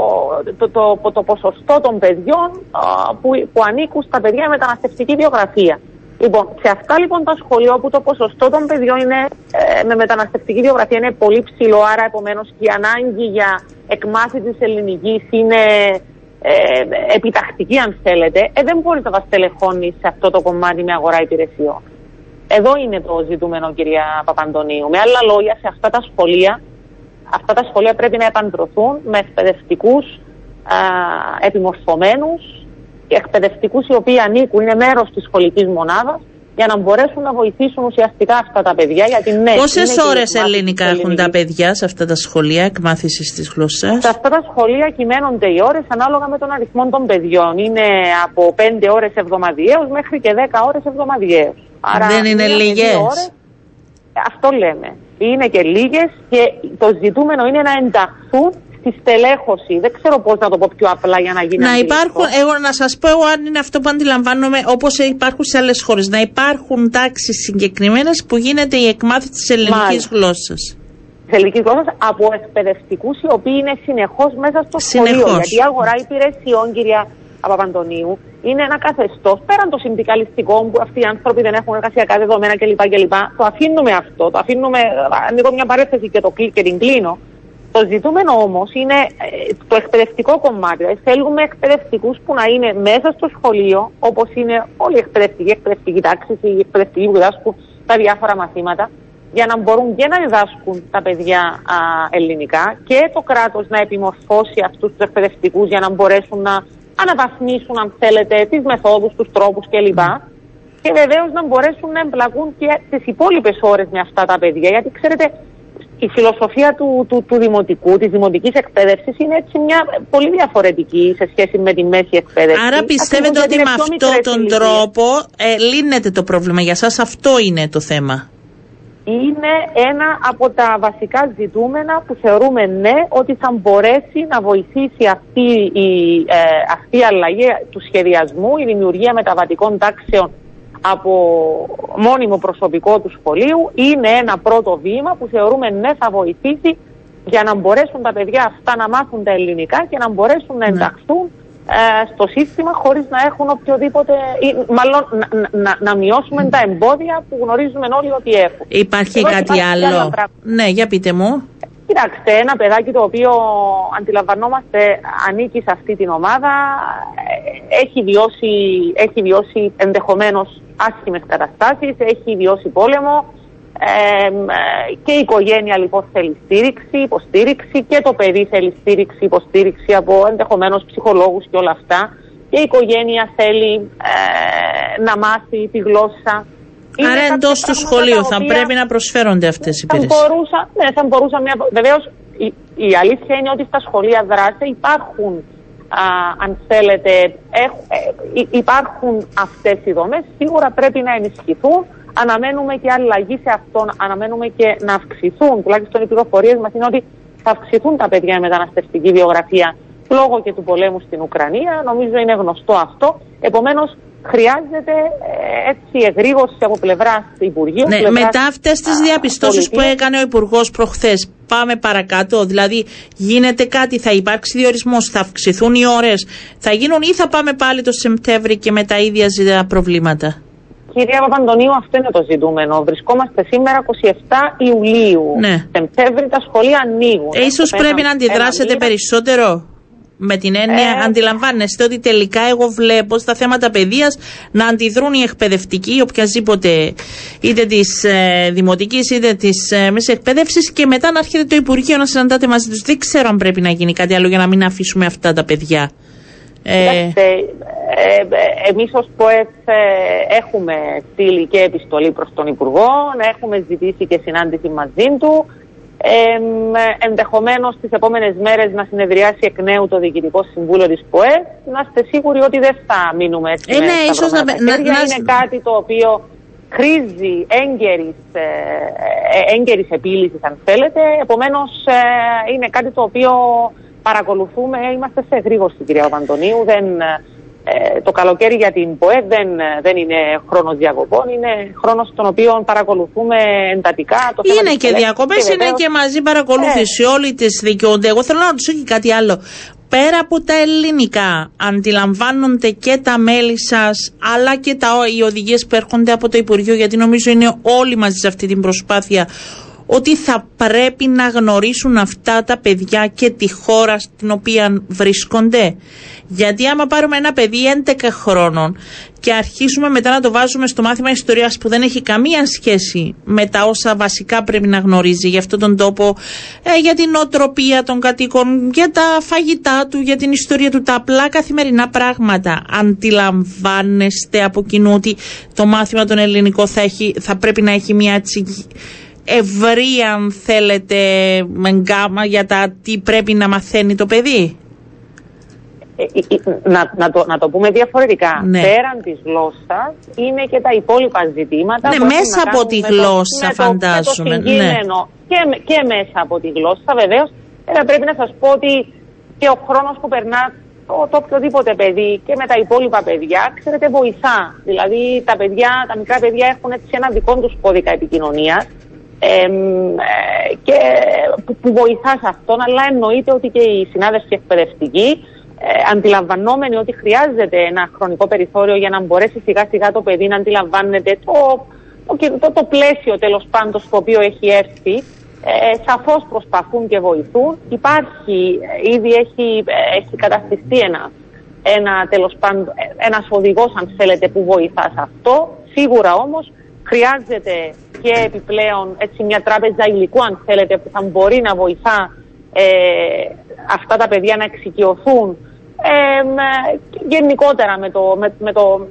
το, το, το, ποσοστό των παιδιών α, που, που ανήκουν στα παιδιά με μεταναστευτική βιογραφία. Λοιπόν, σε αυτά λοιπόν τα σχολεία όπου το ποσοστό των παιδιών είναι, ε, με μεταναστευτική βιογραφία είναι πολύ ψηλό, άρα επομένως και η ανάγκη για εκμάθησης της ελληνικής είναι ε, επιτακτική αν θέλετε, ε, δεν μπορεί να τα στελεχώνεις σε αυτό το κομμάτι με αγορά υπηρεσιών. Εδώ είναι το ζητούμενο κυρία Παπαντονίου. Με άλλα λόγια, σε αυτά τα σχολεία, αυτά τα σχολεία πρέπει να επαντρωθούν με εκπαιδευτικούς επιμορφωμένους και εκπαιδευτικούς οι οποίοι ανήκουν, είναι μέρος της σχολικής μονάδας για να μπορέσουν να βοηθήσουν ουσιαστικά αυτά τα παιδιά. Γιατί, ναι, Πόσες είναι και η ώρε εκμάθηση ελληνικά της έχουν τα ελληνικής. παιδιά σε αυτά τα σχολεία εκμάθησης της γλώσσας; Σε αυτά τα σχολεία κυμαίνονται οι ώρες ανάλογα με τον αριθμό των παιδιών. Είναι από 5 ώρες εβδομαδιαίως μέχρι και 10 ώρες εβδομαδιαίως. Δεν είναι μία με δύο λίγες. ώρες, ε, αυτό λέμε. Είναι και λίγες και το ζητούμενο είναι να ενταχθούν στη στελέχωση. Δεν ξέρω πώς να το πω πιο απλά για να γίνει Να αντιληπτό. υπάρχουν, εγώ να σας πω εγώ αν είναι αυτό που αντιλαμβάνομαι όπως υπάρχουν σε άλλες χώρες. Να υπάρχουν τάξεις συγκεκριμένες που γίνεται η εκμάθηση της ελληνικής Μάλιστα. γλώσσας. της ελληνικής γλώσσας από εκπαιδευτικούς οι οποίοι είναι συνεχώς μέσα στο Συνεχώς. σχολείο. Γιατί η αγορά υπηρεσιών, κυρία Παπαντονίου, είναι ένα καθεστώς πέραν το συνδικαλιστικό που αυτοί οι άνθρωποι δεν έχουν εργασιακά δεδομένα κλπ. κλπ. Το αφήνουμε αυτό, το αφήνουμε. Ανοίγω μια παρέθεση και, το, κλει- και την κλείνω. Το ζητούμενο όμως είναι ε, το εκπαιδευτικό κομμάτι. Δηλαδή θέλουμε εκπαιδευτικούς που να είναι μέσα στο σχολείο, όπως είναι όλοι οι εκπαιδευτικοί, εκπαιδευτικοί τάξη, οι εκπαιδευτικοί που διδάσκουν τα διάφορα μαθήματα, για να μπορούν και να διδάσκουν τα παιδιά α, ελληνικά και το κράτος να επιμορφώσει αυτούς τους εκπαιδευτικούς για να μπορέσουν να αναβαθμίσουν, αν θέλετε, τις μεθόδους, τους τρόπους κλπ. Και βεβαίως να μπορέσουν να εμπλακούν και τις υπόλοιπες ώρες με αυτά τα παιδιά. Γιατί ξέρετε, η φιλοσοφία του, του, του δημοτικού, της δημοτικής εκπαίδευσης είναι έτσι μια πολύ διαφορετική σε σχέση με τη μέση εκπαίδευση. Άρα πιστεύετε Ακριβώς ότι γιατί με είναι πιο αυτόν μικρές τον ηλικίες. τρόπο ε, λύνεται το πρόβλημα για σας; Αυτό είναι το θέμα. είναι ένα από τα βασικά ζητούμενα που θεωρούμε ναι ότι θα μπορέσει να βοηθήσει αυτή η, ε, αυτή η αλλαγή του σχεδιασμού, η δημιουργία μεταβατικών τάξεων από μόνιμο προσωπικό του σχολείου είναι ένα πρώτο βήμα που θεωρούμε ναι θα βοηθήσει για να μπορέσουν τα παιδιά αυτά να μάθουν τα ελληνικά και να μπορέσουν να ενταχθούν ε, στο σύστημα χωρίς να έχουν οποιοδήποτε, ή, μάλλον να, να- να, να μειώσουμε τα εμπόδια που γνωρίζουμε όλοι ότι έχουν. Υπάρχει Εδώ κάτι υπάρχει άλλο. άλλο πράγμα. Ναι, για πείτε μου. Κοιτάξτε, ένα παιδάκι το οποίο αντιλαμβανόμαστε ανήκει σε αυτή την ομάδα, ε, έχει βιώσει, έχει βιώσει ενδεχομένως άσχημες καταστάσεις, έχει βιώσει πόλεμο ε, ε, και η οικογένεια λοιπόν θέλει στήριξη, υποστήριξη και το παιδί θέλει στήριξη, υποστήριξη από ενδεχομένως ψυχολόγους και όλα αυτά και η οικογένεια θέλει ε, να μάθει τη γλώσσα. Είναι Άρα κάποια εντός του πράγματα σχολείου τα θα οποία- πρέπει να προσφέρονται αυτές οι θα υπηρεσίες. μπορούσα, ναι, θα μπορούσα μια. Βεβαίως, η, η αλήθεια είναι ότι στα σχολεία δράση υπάρχουν, α, αν θέλετε, έχ- ε, υ- υπάρχουν αυτές οι δομές. Σίγουρα πρέπει να ενισχυθούν. Αναμένουμε και αλλαγή σε αυτόν. Αναμένουμε και να αυξηθούν. Τουλάχιστον οι πληροφορίες μας είναι ότι θα αυξηθούν τα παιδιά με μεταναστευτική βιογραφία λόγω και του πολέμου στην Ουκρανία. Νομίζω είναι γνωστό αυτό. Επομένως, χρειάζεται ε, έτσι εγρήγορση από πλευράς Υπουργείου. Ναι, πλευράς, μετά αυτές τις α, διαπιστώσεις που πολιτείας. έκανε ο Υπουργός προχθές, πάμε παρακάτω. Δηλαδή, γίνεται κάτι, θα υπάρξει διορισμός, θα αυξηθούν οι ώρες, θα γίνουν ή θα πάμε πάλι το Σεπτέμβρη και με τα ίδια ζητά προβλήματα; Κυρία Παπαντονίου, αυτό είναι το ζητούμενο. Βρισκόμαστε σήμερα 27 Ιουλίου. Ναι. Σεπτέμβρη τα σχολεία ανοίγουν. Ε, ίσως Ένα- πρέπει να ένα αντιδράσετε μήνα. περισσότερο; Με την έννοια, Ε, αντιλαμβάνεστε ότι τελικά εγώ βλέπω στα θέματα παιδείας να αντιδρούν οι εκπαιδευτικοί, οποιασδήποτε είτε της ε, δημοτικής είτε της ε, μέση εκπαίδευσης, και μετά να έρχεται το Υπουργείο να συναντάτε μαζί τους. Δεν ξέρω αν πρέπει να γίνει κάτι άλλο για να μην αφήσουμε αυτά τα παιδιά. Ε, Κοιτάξτε, ε, ε, εμείς ως ΠΟΕΦ ε, έχουμε στείλει και επιστολή προς τον Υπουργό, έχουμε ζητήσει και συνάντηση μαζί του. Ε, μ, ενδεχομένως τις επόμενες μέρες να συνεδριάσει εκ νέου το Διοικητικό Συμβούλιο της ΠΟΕΦ. Να είστε σίγουροι ότι δεν θα μείνουμε έτσι Ε, με ναι, σταυρωμένα ίσως να- τα να- χέρια. να- Είναι κάτι το οποίο χρήζει έγκαιρης, ε, ε, έγκαιρης επίλυσης αν θέλετε. Επομένως ε, είναι κάτι το οποίο παρακολουθούμε. Είμαστε σε γρήγορση κυρία Παντονίου. Δεν, ε, το καλοκαίρι για την ΠΟΕ δεν, δεν είναι χρόνος διακοπών. Είναι χρόνος τον οποίο παρακολουθούμε εντατικά. Το είναι και διακοπές, είναι και μαζί παρακολούθηση. Όλοι τις δικαιούνται. Εγώ θέλω να ρωτήσω και κάτι άλλο πέρα από τα ελληνικά αντιλαμβάνονται και τα μέλη σας αλλά και τα, οι οδηγίες που έρχονται από το Υπουργείο γιατί νομίζω είναι όλοι μαζί σε αυτή την προσπάθεια ότι θα πρέπει να γνωρίσουν αυτά τα παιδιά και τη χώρα στην οποία βρίσκονται. Γιατί άμα πάρουμε ένα παιδί 11 χρόνων και αρχίσουμε μετά να το βάζουμε στο μάθημα ιστορίας που δεν έχει καμία σχέση με τα όσα βασικά πρέπει να γνωρίζει για αυτόν τον τόπο, ε, για την οτροπία των κατοίκων, για τα φαγητά του, για την ιστορία του, τα απλά καθημερινά πράγματα. Αντιλαμβάνεστε από κοινού ότι το μάθημα των ελληνικών θα, έχει, θα πρέπει να έχει μια έτσι ευρύ αν θέλετε με γκάμα για τα τι πρέπει να μαθαίνει το παιδί; Ε, ε, ε, να, να, το, να το πούμε διαφορετικά. Ναι. Πέραν της γλώσσας είναι και τα υπόλοιπα ζητήματα. Ναι, μέσα από τη γλώσσα, φαντάζομαι. Το, ναι. και, και μέσα από τη γλώσσα, βεβαίως. πρέπει να σας πω ότι και ο χρόνος που περνά το, το οποιοδήποτε παιδί και με τα υπόλοιπα παιδιά, ξέρετε, βοηθά. Δηλαδή, τα παιδιά, τα μικρά παιδιά έχουν έτσι ένα δικό τους κώδικα επικοινωνίας ε, και που, που βοηθάς σε αυτόν, αλλά εννοείται ότι και οι συνάδελφοι εκπαιδευτικοί ε, αντιλαμβανόμενοι ότι χρειάζεται ένα χρονικό περιθώριο για να μπορέσει σιγά σιγά το παιδί να αντιλαμβάνεται το, το, το, πλαίσιο τέλος πάντων στο οποίο έχει έρθει ε, σαφώς προσπαθούν και βοηθούν. Υπάρχει, ε, ήδη έχει, ε, έχει καταστηθεί ένα, ένα τέλος πάντων, ένας οδηγός αν θέλετε που βοηθά σε αυτό. Σίγουρα όμως χρειάζεται και επιπλέον έτσι, μια τράπεζα υλικού αν θέλετε που θα μπορεί να βοηθά ε, αυτά τα παιδιά να εξοικειωθούν ε, γενικότερα με το, με, με, το,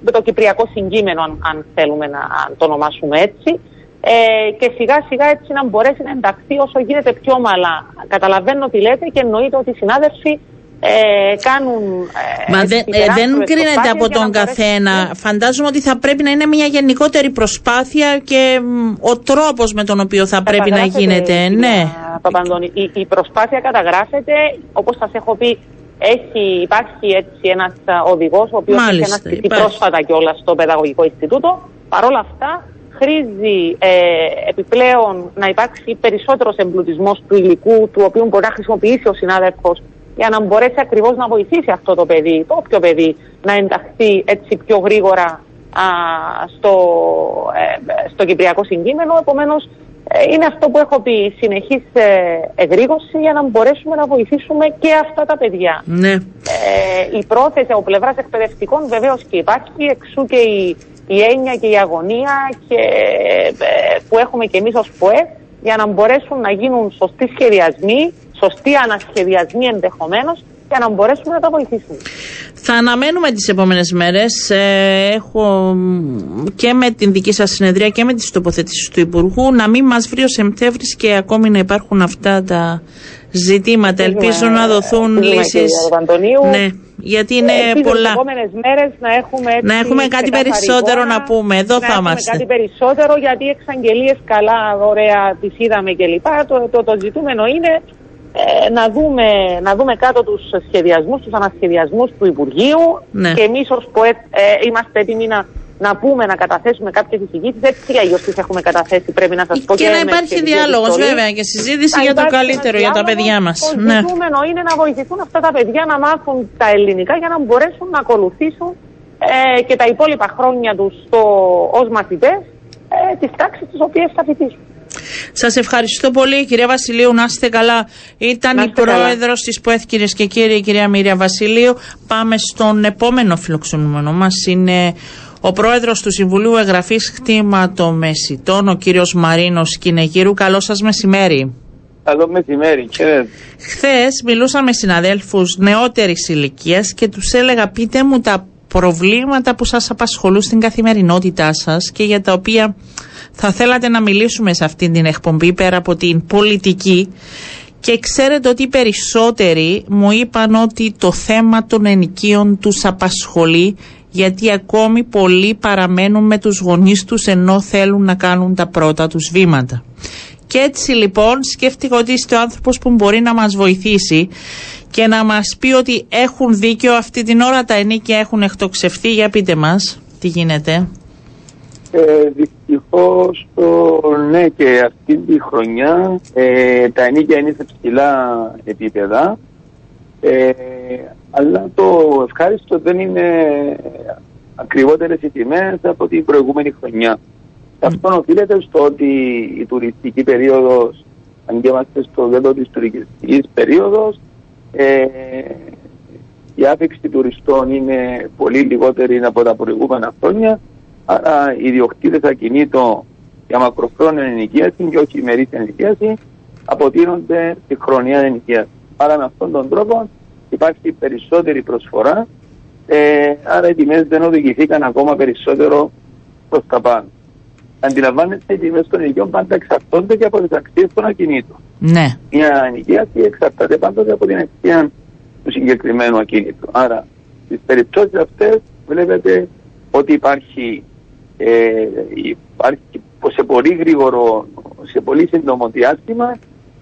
με το κυπριακό συγκείμενο αν, αν θέλουμε να το ονομάσουμε έτσι ε, και σιγά σιγά έτσι να μπορέσει να ενταχθεί όσο γίνεται πιο ομαλά. Καταλαβαίνω τι λέτε και εννοείται ότι οι συνάδελφοι ε, κάνουν. Ε, Μα δεν, ε, δεν κρίνεται από τον καθένα. Φαντάζομαι ότι θα πρέπει να είναι μια γενικότερη προσπάθεια και ο τρόπος με τον οποίο θα πρέπει να γίνεται. Ναι. Παπαντώνη, η, η προσπάθεια καταγράφεται, όπως σας έχω πει, έχει, υπάρχει έτσι ένας οδηγός, ο οποίος έχει αναστηθεί πρόσφατα κιόλας στο Παιδαγωγικό Ινστιτούτο. Παρ' όλα αυτά, χρήζει ε, επιπλέον να υπάρξει περισσότερος εμπλουτισμός του υλικού, του οποίου μπορεί να χρησιμοποιήσει ο συνάδελφος για να μπορέσει ακριβώς να βοηθήσει αυτό το παιδί, το όποιο παιδί, να ενταχθεί έτσι πιο γρήγορα α, στο, ε, στο κυπριακό συγκείμενο. Επομένως, ε, είναι αυτό που έχω πει, συνεχής ε, εγρήγορση για να μπορέσουμε να βοηθήσουμε και αυτά τα παιδιά. Ναι. Ε, η πρόθεση από πλευράς εκπαιδευτικών βεβαίως και υπάρχει, εξού και η, η έννοια και η αγωνία και, ε, που έχουμε και εμείς ως ΠΟΕ για να μπορέσουν να γίνουν σωστοί σχεδιασμοί, σωστοί ανασχεδιασμοί ενδεχομένως για να μπορέσουμε να τα βοηθήσουμε. Θα αναμένουμε τις επόμενες μέρες. Ε, έχω και με την δική σας συνεδρία και με τις τοποθετήσεις του Υπουργού να μην μας βρει ο Σεπτέμβρης και ακόμη να υπάρχουν αυτά τα ζητήματα. Ελπίζω να δοθούν λύσεις. Ναι, γιατί είναι Ελπίζω πολλά. Τις επόμενες μέρες να έχουμε, έτσι να έχουμε κάτι περισσότερο να πούμε. Εδώ να θα είμαστε. κάτι περισσότερο γιατί οι εξαγγελίες καλά, ωραία, τις είδαμε κλπ. Το, το, το ζητούμενο είναι ε, να, δούμε, να δούμε κάτω τους σχεδιασμούς, τους ανασχεδιασμούς του Υπουργείου ναι. και εμείς ως ΠΟΕΤ ε, είμαστε έτοιμοι να, να πούμε, να καταθέσουμε κάποιες εισηγήσεις. Έτσι για τις έχουμε καταθέσει, πρέπει να σας πω. Και, και να υπάρχει διάλογος βέβαια και συζήτηση για το καλύτερο για τα παιδιά μας. Το ναι. ζητούμενο είναι να βοηθηθούν αυτά τα παιδιά να μάθουν τα ελληνικά για να μπορέσουν να ακολουθήσουν ε, και τα υπόλοιπα χρόνια τους ως μαθητές ε, τις τάξεις τις οποίες θα φοιτήσουν. Σας ευχαριστώ πολύ, κυρία Βασιλείου. Να είστε καλά. Ήταν η πρόεδρος της ΠΟΕΘ, κυρίες και κύριοι, η κυρία Μύρια Βασιλείου. Πάμε στον επόμενο φιλοξενούμενο μας. Είναι ο πρόεδρος του Συμβουλίου Εγγραφής Χτήματομεσητών, ο κύριος Μαρίνος Κινεγύρου. Καλό σας μεσημέρι. Καλό μεσημέρι, κύριε. Χθες μιλούσα με συναδέλφους νεότερης ηλικίας και τους έλεγα πείτε μου τα προβλήματα που σας απασχολούν στην καθημερινότητά σας και για τα οποία θα θέλατε να μιλήσουμε σε αυτή την εκπομπή πέρα από την πολιτική και ξέρετε ότι οι περισσότεροι μου είπαν ότι το θέμα των ενοικίων τους απασχολεί γιατί ακόμη πολλοί παραμένουν με τους γονείς τους ενώ θέλουν να κάνουν τα πρώτα τους βήματα. Και έτσι λοιπόν σκέφτηκα ότι είστε ο άνθρωπος που μπορεί να μας βοηθήσει και να μας πει ότι έχουν δίκιο αυτή την ώρα τα ενίκια έχουν εκτοξευθεί. Για πείτε μας τι γίνεται. Ε, Δυστυχώς, ναι, και αυτή τη χρονιά ε, τα ενίκια είναι σε ψηλά επίπεδα. Ε, αλλά το ευχάριστο δεν είναι ακριβότερες οι τιμές από την προηγούμενη χρονιά. Αυτό οφείλεται στο ότι η τουριστική περίοδος, αν και είμαστε στο δέντο της τουριστικής περίοδος, ε, η άφηξη τουριστών είναι πολύ λιγότερη από τα προηγούμενα χρόνια, άρα οι ιδιοκτήτες ακινήτων για μακροχρόνια ενοικίαση και όχι ημερήσια ενοικίαση αποτείνονται στη χρονιά ενοικίασης. Άρα με αυτόν τον τρόπο υπάρχει περισσότερη προσφορά, ε, άρα οι τιμές δεν οδηγηθήκαν ακόμα περισσότερο προς τα πάνω. Αντιλαμβάνεστε, οι τιμές των ενοικιών πάντα εξαρτώνται και από τις αξίες των ακινήτων. Ναι. Μια ενοικίαση εξαρτάται πάντοτε από την αξία του συγκεκριμένου ακίνητου. Άρα, στις περιπτώσεις αυτές βλέπετε ότι υπάρχει, ε, υπάρχει σε πολύ γρήγορο, σε πολύ σύντομο διάστημα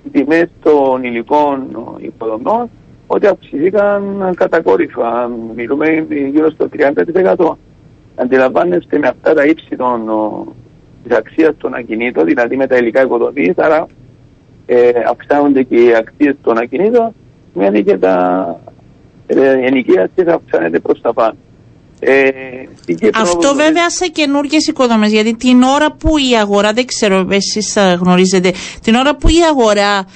οι τιμές των υλικών υποδομών ότι αυξηθήκαν κατακόρυφα. Μιλούμε γύρω στο 30%. Αντιλαμβάνεστε με αυτά τα ύψη των, της αξίας των ακινήτων, δηλαδή με τα υλικά οικοδομής, άρα ε, αυξάνονται και οι αξίες των ακινήτων, σημαίνει και τα ε, ενοικίαση θα αυξάνεται προς τα πάνω. Ε, Αυτό βέβαια σε καινούργιες οικοδομές. Γιατί την ώρα που η αγορά, δεν ξέρω εσείς γνωρίζετε, την ώρα που η αγορά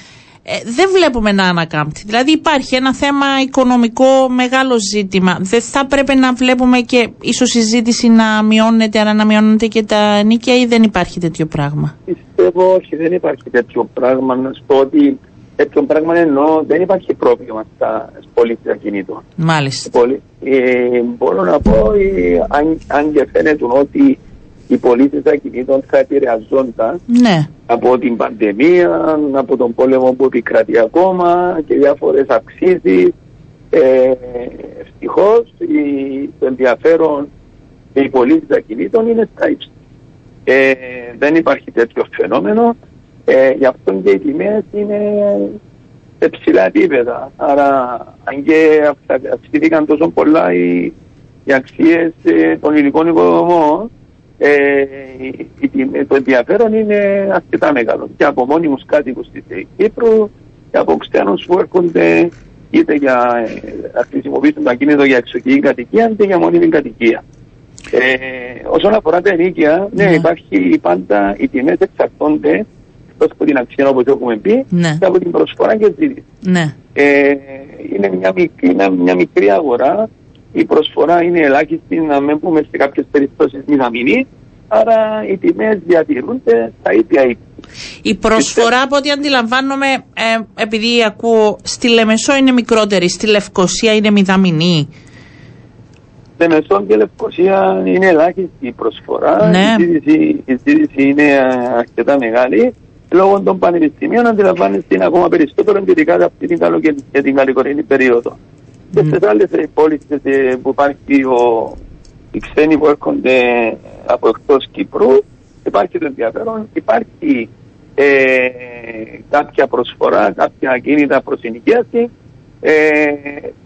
ε, δεν βλέπουμε να ανακάμπτει. Δηλαδή υπάρχει ένα θέμα οικονομικό μεγάλο ζήτημα. Δεν θα πρέπει να βλέπουμε και ίσως η ζήτηση να μειώνεται, αλλά να μειώνεται και τα νίκια ή δεν υπάρχει τέτοιο πράγμα; Πιστεύω όχι, δεν υπάρχει τέτοιο πράγμα. Να σου πω ότι τέτοιο πράγμα εννοώ δεν υπάρχει πρόβλημα στα πωλήσει ακινήτων. Μάλιστα. Ε, μπορώ να πω, ε, αν, αν και φαίνεται ότι οι πωλήσει ακινήτων θα επηρεαζόνταν ναι. από την πανδημία, από τον πόλεμο που επικρατεί ακόμα και διάφορες αυξήσει. Ε, Ευτυχώς το ενδιαφέρον και οι πωλήσει ακινήτων είναι στα ύψη. Ε, δεν υπάρχει τέτοιο φαινόμενο. Ε, γι' αυτό και οι τιμές είναι σε ψηλά επίπεδα. Άρα, αν και αυξήθηκαν τόσο πολλά οι, οι αξίες ε, των υλικών υποδομών, ε, το ενδιαφέρον είναι αρκετά μεγάλο και από μόνιμους κάτοικους της Κύπρου και από ξένους που έρχονται είτε για ε, να χρησιμοποιήσουν το ακίνητο για εξοχική κατοικία είτε για μόνιμη κατοικία. Ε, όσον αφορά τα ενίκια, ναι, ναι, υπάρχει πάντα οι τιμές εξαρτώνται εκτό από την αξία όπως έχουμε πει ναι. και από την προσφορά και ζήτηση. Ναι. Ε, είναι μια μικρή, μια μικρή αγορά η προσφορά είναι ελάχιστη, να μην πούμε σε κάποιες περιπτώσεις μηδαμινή. Άρα οι τιμές διατηρούνται στα ίδια ύψη. Η προσφορά, από ό,τι αντιλαμβάνομαι, ε, επειδή ακούω, στη Λεμεσό είναι μικρότερη, στη Λευκοσία είναι μηδαμινή. Λεμεσό και Λευκοσία είναι ελάχιστη η προσφορά. Ναι. Η, ζήτηση, η ζήτηση είναι αρκετά μεγάλη. Λόγω των πανεπιστημίων αντιλαμβάνεστε είναι ακόμα περισσότερο ειδικά αυτή την καλοκαιρινή και την καλοκαιρινή περίοδο. Και στι άλλες πόλεις που υπάρχει ο, οι ξένοι που έρχονται από εκτός Κύπρου, υπάρχει το ενδιαφέρον, υπάρχει ε, κάποια προσφορά, κάποια ακίνητα προς ενοικίαση. Ε,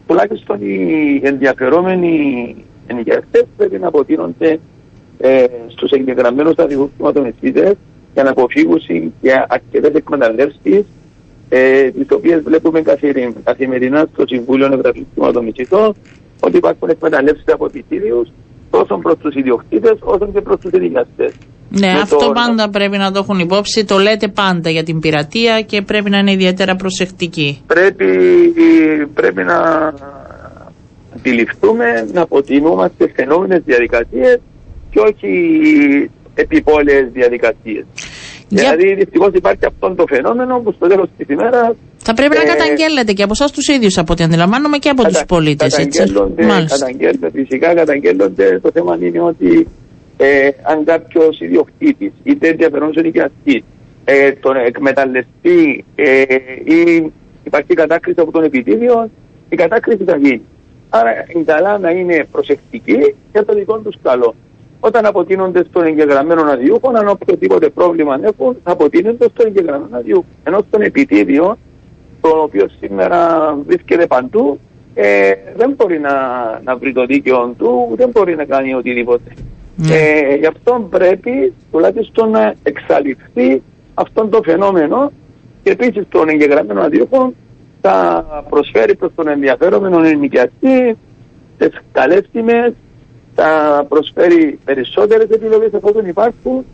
τουλάχιστον οι ενδιαφερόμενοι ενοικιαστέ πρέπει να αποτείνονται ε, στους εγγεγραμμένους αδικού χρηματομεσίτε για να αποφύγουν και αρκετές εκμεταλλεύσεις ε, τις οποίες βλέπουμε καθημερινά στο Συμβούλιο Νευραλιστικών Ατομιστών ότι υπάρχουν εκμεταλλεύσεις από επιτήριους τόσο προς τους ιδιοκτήτες όσο και προς τους ενοικιαστές. Ναι, αυτό πάντα πρέπει να το έχουν υπόψη. Το λέτε πάντα για την πειρατεία και πρέπει να είναι ιδιαίτερα προσεκτικοί. Πρέπει, πρέπει να αντιληφθούμε να αποτιμούμαστε φαινόμενες διαδικασίες και όχι επιπόλαιες διαδικασίες. Για... Δηλαδή δυστυχώς υπάρχει αυτό το φαινόμενο που στο τέλος της ημέρας. Θα πρέπει ε, να καταγγέλλεται και από εσάς τους ίδιους από ό,τι αντιλαμβάνομαι και από κατα... του πολίτε. Καταγγέλλονται, καταγγέλλονται, φυσικά καταγγέλλονται. Το θέμα είναι ότι ε, αν κάποιος ιδιοκτήτης είτε ενδιαφερόμενο νοικιαστή ε, τον εκμεταλλευτεί ε, ή υπάρχει κατάκριση από τον επιτίδιο, η κατάκριση θα γίνει. Άρα είναι καλά να είναι προσεκτικοί για το δικό τους καλό. Όταν αποτείνονται στον εγγεγραμμένο αδειούχο, αν οποιοδήποτε πρόβλημα έχουν, θα αποτείνονται στον εγγεγραμμένο αδειούχο. Ενώ στον επιτίδιο, το οποίο σήμερα βρίσκεται παντού, ε, δεν μπορεί να, να βρει το δίκαιο του, δεν μπορεί να κάνει οτιδήποτε. Ναι. Ε, γι' αυτό πρέπει τουλάχιστον να εξαλειφθεί αυτό το φαινόμενο και επίσης τον εγγεγραμμένο αδίωχο θα προσφέρει προς τον ενδιαφέρομενο ενοικιαστή τις καλές τιμές, θα προσφέρει περισσότερες επιλογές από ό,τι υπάρχουν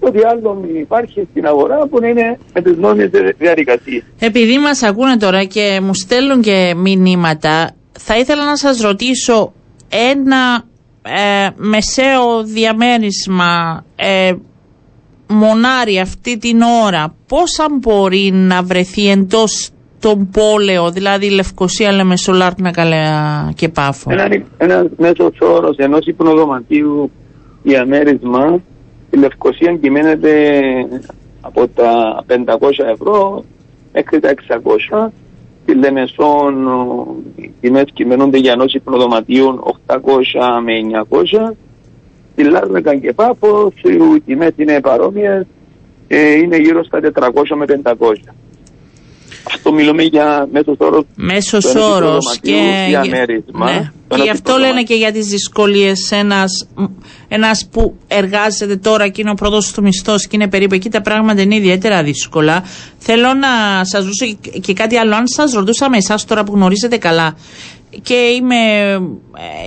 ό,τι άλλο υπάρχει στην αγορά που να είναι με τις νόμιε διαδικασίες. Επειδή μας ακούνε τώρα και μου στέλνουν και μηνύματα, θα ήθελα να σας ρωτήσω ένα ε, μεσαίο διαμέρισμα ε, μονάρι αυτή την ώρα πόσα μπορεί να βρεθεί εντός τον πόλεο, δηλαδή Λευκοσία, Λεμεσολάρτνα, Καλέα και Πάφο. Ένα, ένα μέσο όρος ενός υπνοδωματίου διαμέρισμα η Λευκοσία κυμαίνεται από τα 500 ευρώ μέχρι τα 600. Στη Λεμεσόν οι τιμές κυμαίνονται για ενός υπνοδωματίου 800 με 900. Στη Λάρνακα και Πάφο οι τιμές είναι παρόμοιες, ε, είναι γύρω στα 400 με 500. Αυτό μιλούμε για μέσος όρος. Μέσος όρος και. Διαμέρισμα. Ναι. Και γι' αυτό λένε και για τις δυσκολίες ένας ένας που εργάζεται τώρα και είναι ο πρώτος του μισθός και είναι περίπου εκεί, τα πράγματα είναι ιδιαίτερα δύσκολα. Θέλω να σας ρωτήσω και κάτι άλλο. Αν σας ρωτούσαμε εσάς τώρα που γνωρίζετε καλά και είμαι,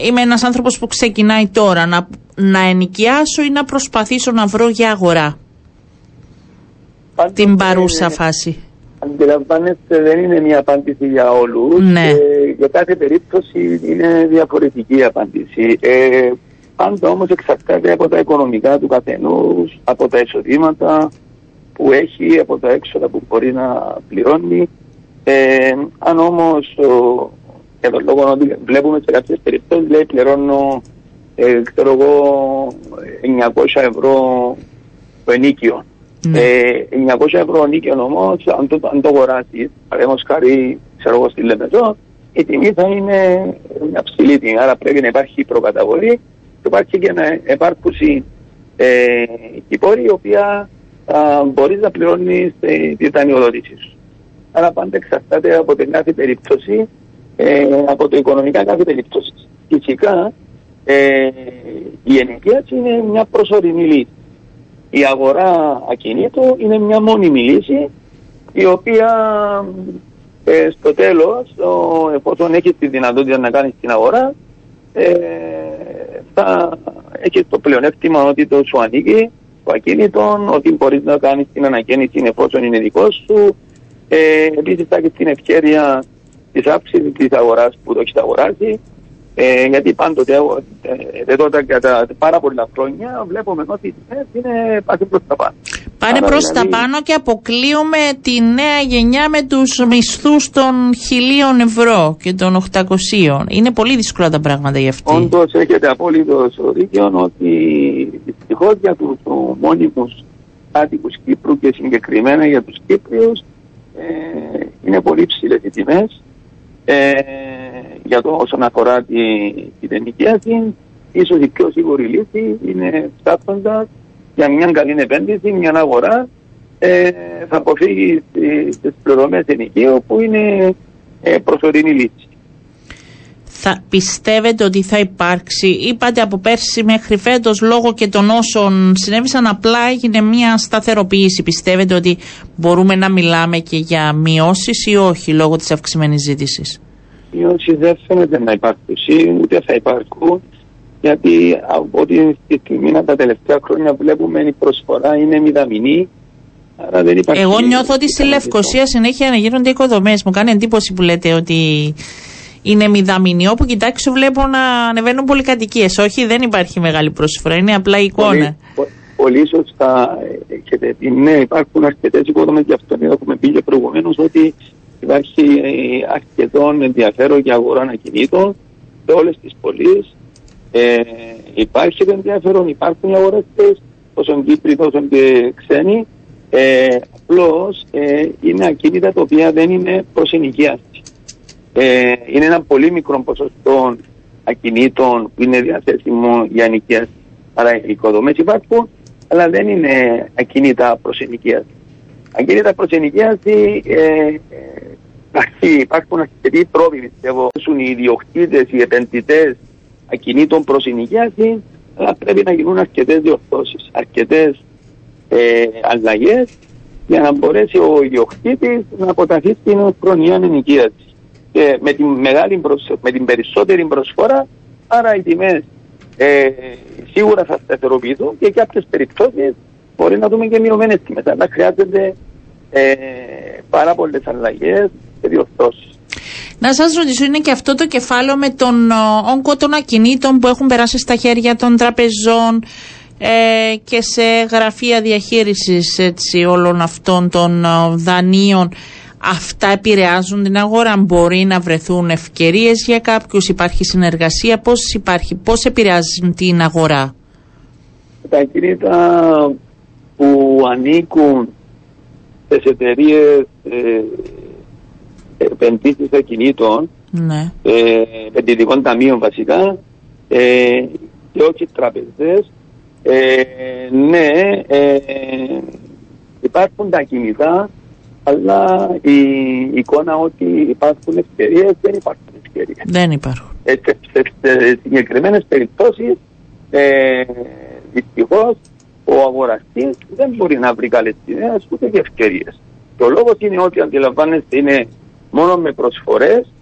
είμαι ένας άνθρωπος που ξεκινάει τώρα να, να ενοικιάσω ή να προσπαθήσω να βρω για αγορά. Πάντως, την παρούσα ε, φάση. Αντιλαμβάνεστε, δεν είναι μια απάντηση για όλους. Ναι. για κάθε περίπτωση είναι διαφορετική η απάντηση. Ε, πάντα όμως εξαρτάται από τα οικονομικά του καθενός, από τα εισοδήματα που έχει, από τα έξοδα που μπορεί να πληρώνει. Ε, αν όμως, για τον λόγο ότι βλέπουμε σε κάποιες περιπτώσεις, λέει πληρώνω ε, ξέρω εγώ 900 ευρώ το ενίκιο. Ναι. Ε, 900 ευρώ νίκιο όμω, αν το, αν το αγοράσει, παραδείγματος χάρη, ξέρω εγώ στη Λεμεζό, η τιμή θα είναι μια ψηλή τιμή. Άρα πρέπει να υπάρχει προκαταβολή και υπάρχει και να υπάρχουν ε, οι πόροι οι οποία μπορείς να πληρώνεις τη δανειοδότηση σου. Άρα πάντα εξαρτάται από την κάθε περίπτωση, ε, από το οικονομικά κάθε περίπτωση. Φυσικά ε, η ενοικίαση είναι μια προσωρινή λύση η αγορά ακινήτου είναι μια μόνιμη λύση η οποία ε, στο τέλος, ο, εφόσον έχει τη δυνατότητα να κάνει την αγορά, ε, θα έχει το πλεονέκτημα ότι το σου ανήκει το ακίνητο, ότι μπορείς να κάνεις την ανακαίνιση εφόσον είναι δικός σου. Ε, Επίσης θα έχεις την ευκαιρία της αύξησης της αγοράς που το έχεις αγοράσει. Ε, γιατί πάντοτε, ε, εδώ κατά πάρα πολλά χρόνια βλέπουμε ότι οι τιμές είναι πάνε προς τα πάνω. Πάνε Άρα, προς τα δηλαδή- πάνω και αποκλείουμε τη νέα γενιά με τους μισθούς των χιλίων ευρώ και των 800. Είναι πολύ δύσκολα τα πράγματα για αυτή. Όντως έχετε απόλυτο δίκιο ότι δυστυχώ για τους μόνιμου κάτοικου Κύπρου και συγκεκριμένα για τους Κύπριους ε, είναι πολύ ψηλές οι τιμές. Ε, για το όσον αφορά τη, την ενοικίαση, ίσως η πιο σίγουρη λύση είναι ψάχνοντας για μια καλή επένδυση, μια αγορά, ε, θα αποφύγει τις πληρωμές ενοικίου που είναι ε, προσωρινή λύση. Θα πιστεύετε ότι θα υπάρξει, είπατε από πέρσι μέχρι φέτος λόγω και των όσων συνέβησαν απλά έγινε μια σταθεροποίηση. Πιστεύετε ότι μπορούμε να μιλάμε και για μειώσεις ή όχι λόγω της αυξημένης ζήτησης; μειώσεις δεν φαίνεται να υπάρχουν ούτε θα υπάρχουν γιατί από ό,τι στη στιγμή τα τελευταία χρόνια βλέπουμε η προσφορά είναι μηδαμινή άρα δεν υπάρχει Εγώ νιώθω ότι στη Λευκοσία συνέχεια να γίνονται οικοδομές. Μου κάνει εντύπωση που λέτε ότι είναι μηδαμινή. Όπου κοιτάξω βλέπω να ανεβαίνουν πολυκατοικίες. Όχι, δεν υπάρχει μεγάλη προσφορά. Είναι απλά εικόνα. Πολύ, πο- πολύ σωστά έχετε πει. Ναι, υπάρχουν αρκετές οικοδομές, γι' αυτό έχουμε πει και προηγουμένως ότι υπάρχει ε, αρκετό ενδιαφέρον για αγορά ακινήτων σε όλες τις πωλήσει. Ε, υπάρχει το ενδιαφέρον, υπάρχουν οι αγοραστές, τόσο Κύπροι τόσο και ξένοι. Ε, Απλώς ε, είναι ακίνητα τα οποία δεν είναι προς ενοικίαση. Ε, είναι ένα πολύ μικρό ποσοστό ακινήτων που είναι διαθέσιμο για νοικία. Άρα οι οικοδομές υπάρχουν, αλλά δεν είναι ακινήτα προς ενοικίαση. Ακινήτα προς ενοικίαση ε, ε, υπάρχουν αρκετοί τρόποι πιστεύω. Έχουν οι ιδιοκτήτες, οι επενδυτές ακινήτων προς ενοικίαση, αλλά πρέπει να γίνουν αρκετές διορθώσεις, αρκετές ε, αλλαγές για να μπορέσει ο ιδιοκτήτης να αποταθεί στην χρονιά ενοικίαση. Και με την, μεγάλη με την περισσότερη προσφορά, άρα οι τιμές ε, σίγουρα θα σταθεροποιηθούν και κάποιες περιπτώσεις μπορεί να δούμε και μειωμένες τιμές. Αλλά χρειάζεται ε, πάρα πολλές αλλαγές και διορθώσεις. Να σας ρωτήσω, είναι και αυτό το κεφάλαιο με τον όγκο των ακινήτων που έχουν περάσει στα χέρια των τραπεζών ε, και σε γραφεία διαχείρισης έτσι, όλων αυτών των δανείων. Αυτά επηρεάζουν την αγορά, μπορεί να βρεθούν ευκαιρίες για κάποιους, υπάρχει συνεργασία, πώς υπάρχει, πώς επηρεάζουν την αγορά; Τα κινήτα που ανήκουν σε εταιρείες ε, επενδύσεις ακινήτων, ναι. ε, επενδυτικών ταμείων βασικά, ε, και όχι τραπεζές, ε, ναι, ε, υπάρχουν τα κινητά, αλλά η εικόνα ότι υπάρχουν ευκαιρίες δεν υπάρχουν ευκαιρίες. Δεν υπάρχουν. Ε, σε συγκεκριμένες περιπτώσεις, ε, δυστυχώς, ο αγοραστής δεν μπορεί να βρει καλές ιδέες ούτε και ευκαιρίες. Και ο λόγο είναι ότι αντιλαμβάνεστε είναι μόνο με προσφορές,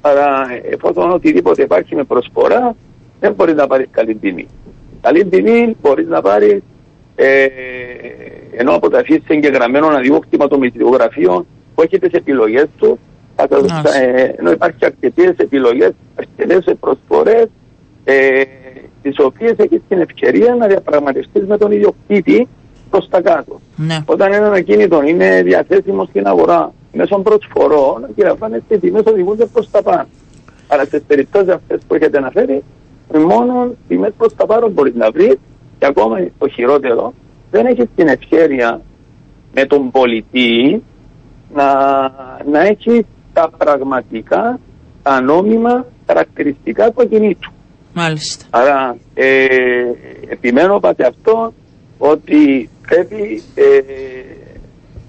αλλά εφόσον οτιδήποτε υπάρχει με προσφορά, δεν μπορεί να πάρεις καλή τιμή. Καλή τιμή μπορείς να πάρεις ε, ενώ αποταθεί σε εγγεγραμμένο αντιόκτημα των μυθικογραφείων που έχει τις επιλογές του, ε, ενώ υπάρχει αρκετές επιλογές, αρκετές προσφορές, ε, τις οποίες έχεις την ευκαιρία να διαπραγματευτείς με τον ιδιοκτήτη προς τα κάτω. Ναι. Όταν ένα ακίνητο είναι διαθέσιμος στην αγορά μέσω προσφορών, αντιλαμβάνεστε οι τιμές οδηγούνται προς τα πάνω. Αλλά στις περιπτώσεις αυτές που έχετε αναφέρει, μόνο τιμές προς τα πάνω μπορείς να βρεις και ακόμα το χειρότερο, δεν έχεις την ευχαίρεια με τον πολιτή να, να έχει τα πραγματικά, τα νόμιμα χαρακτηριστικά του ακινήτου. Μάλιστα. Άρα ε, επιμένω σε αυτό ότι πρέπει ε,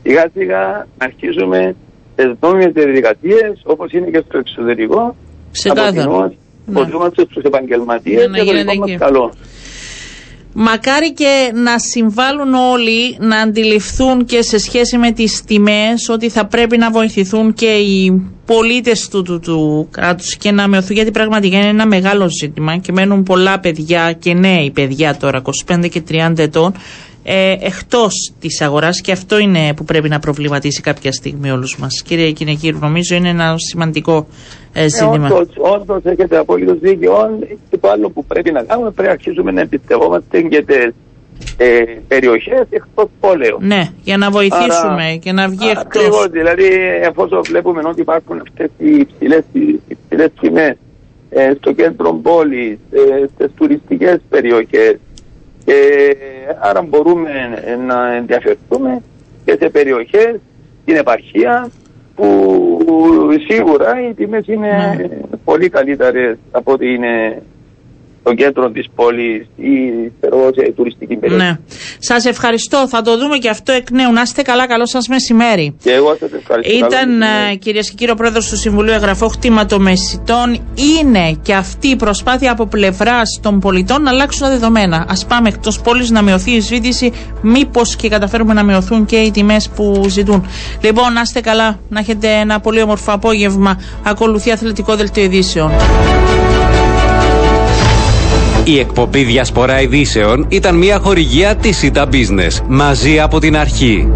σιγά σιγά να αρχίσουμε τις νόμιμες διαδικασίες όπως είναι και στο εξωτερικό. Ξεκάθαρα. Να είμαστε στους επαγγελματίες και το δικό μας καλό. Μακάρι και να συμβάλλουν όλοι να αντιληφθούν και σε σχέση με τις τιμές ότι θα πρέπει να βοηθηθούν και οι πολίτες του, του, του κράτους και να μειωθούν γιατί πραγματικά είναι ένα μεγάλο ζήτημα και μένουν πολλά παιδιά και νέοι παιδιά τώρα 25 και 30 ετών ε, εκτός της αγοράς και αυτό είναι που πρέπει να προβληματίσει κάποια στιγμή όλους μας. Κύριε Κινεκύρου, νομίζω είναι ένα σημαντικό ε, ζήτημα. Ε, όντως, έχετε απόλυτο δίκιο. Και το άλλο που πρέπει να κάνουμε πρέπει να αρχίσουμε να εμπιστευόμαστε και τις ε, περιοχές εκτός πόλεων. Ναι, για να βοηθήσουμε Άρα, και να βγει εκτός. Ακριβώς, δηλαδή εφόσον βλέπουμε ότι υπάρχουν αυτές οι υψηλές, υψηλές τιμές ε, στο κέντρο πόλης, ε, στις τουριστικές περιοχές, και άρα μπορούμε να ενδιαφερθούμε και σε περιοχές στην επαρχία που σίγουρα οι τιμές είναι ναι. πολύ καλύτερες από ό,τι είναι το κέντρο της πόλης ή σε τουριστική περιοχή. Ναι. Σας ευχαριστώ. Θα το δούμε και αυτό εκ νέου. Να είστε καλά. Καλό σας μεσημέρι. Και εγώ σας ευχαριστώ. Ήταν ε, κυρίες και κύριοι ο πρόεδρος του Συμβουλίου Εγγραφό Χτήματομεσητών. Είναι και αυτή η προσπάθεια από πλευράς των πολιτών να αλλάξουν τα δεδομένα. Ας πάμε εκτός πόλης να μειωθεί η ζήτηση. Μήπως και καταφέρουμε να μειωθούν και οι τιμές που ζητούν. Λοιπόν, να είστε καλά. Να έχετε ένα πολύ όμορφο απόγευμα. Ακολουθεί αθλητικό δελτίο ειδήσεων. Η εκπομπή Διασπορά Ειδήσεων ήταν μια χορηγία της Ita Business. Μαζί από την αρχή.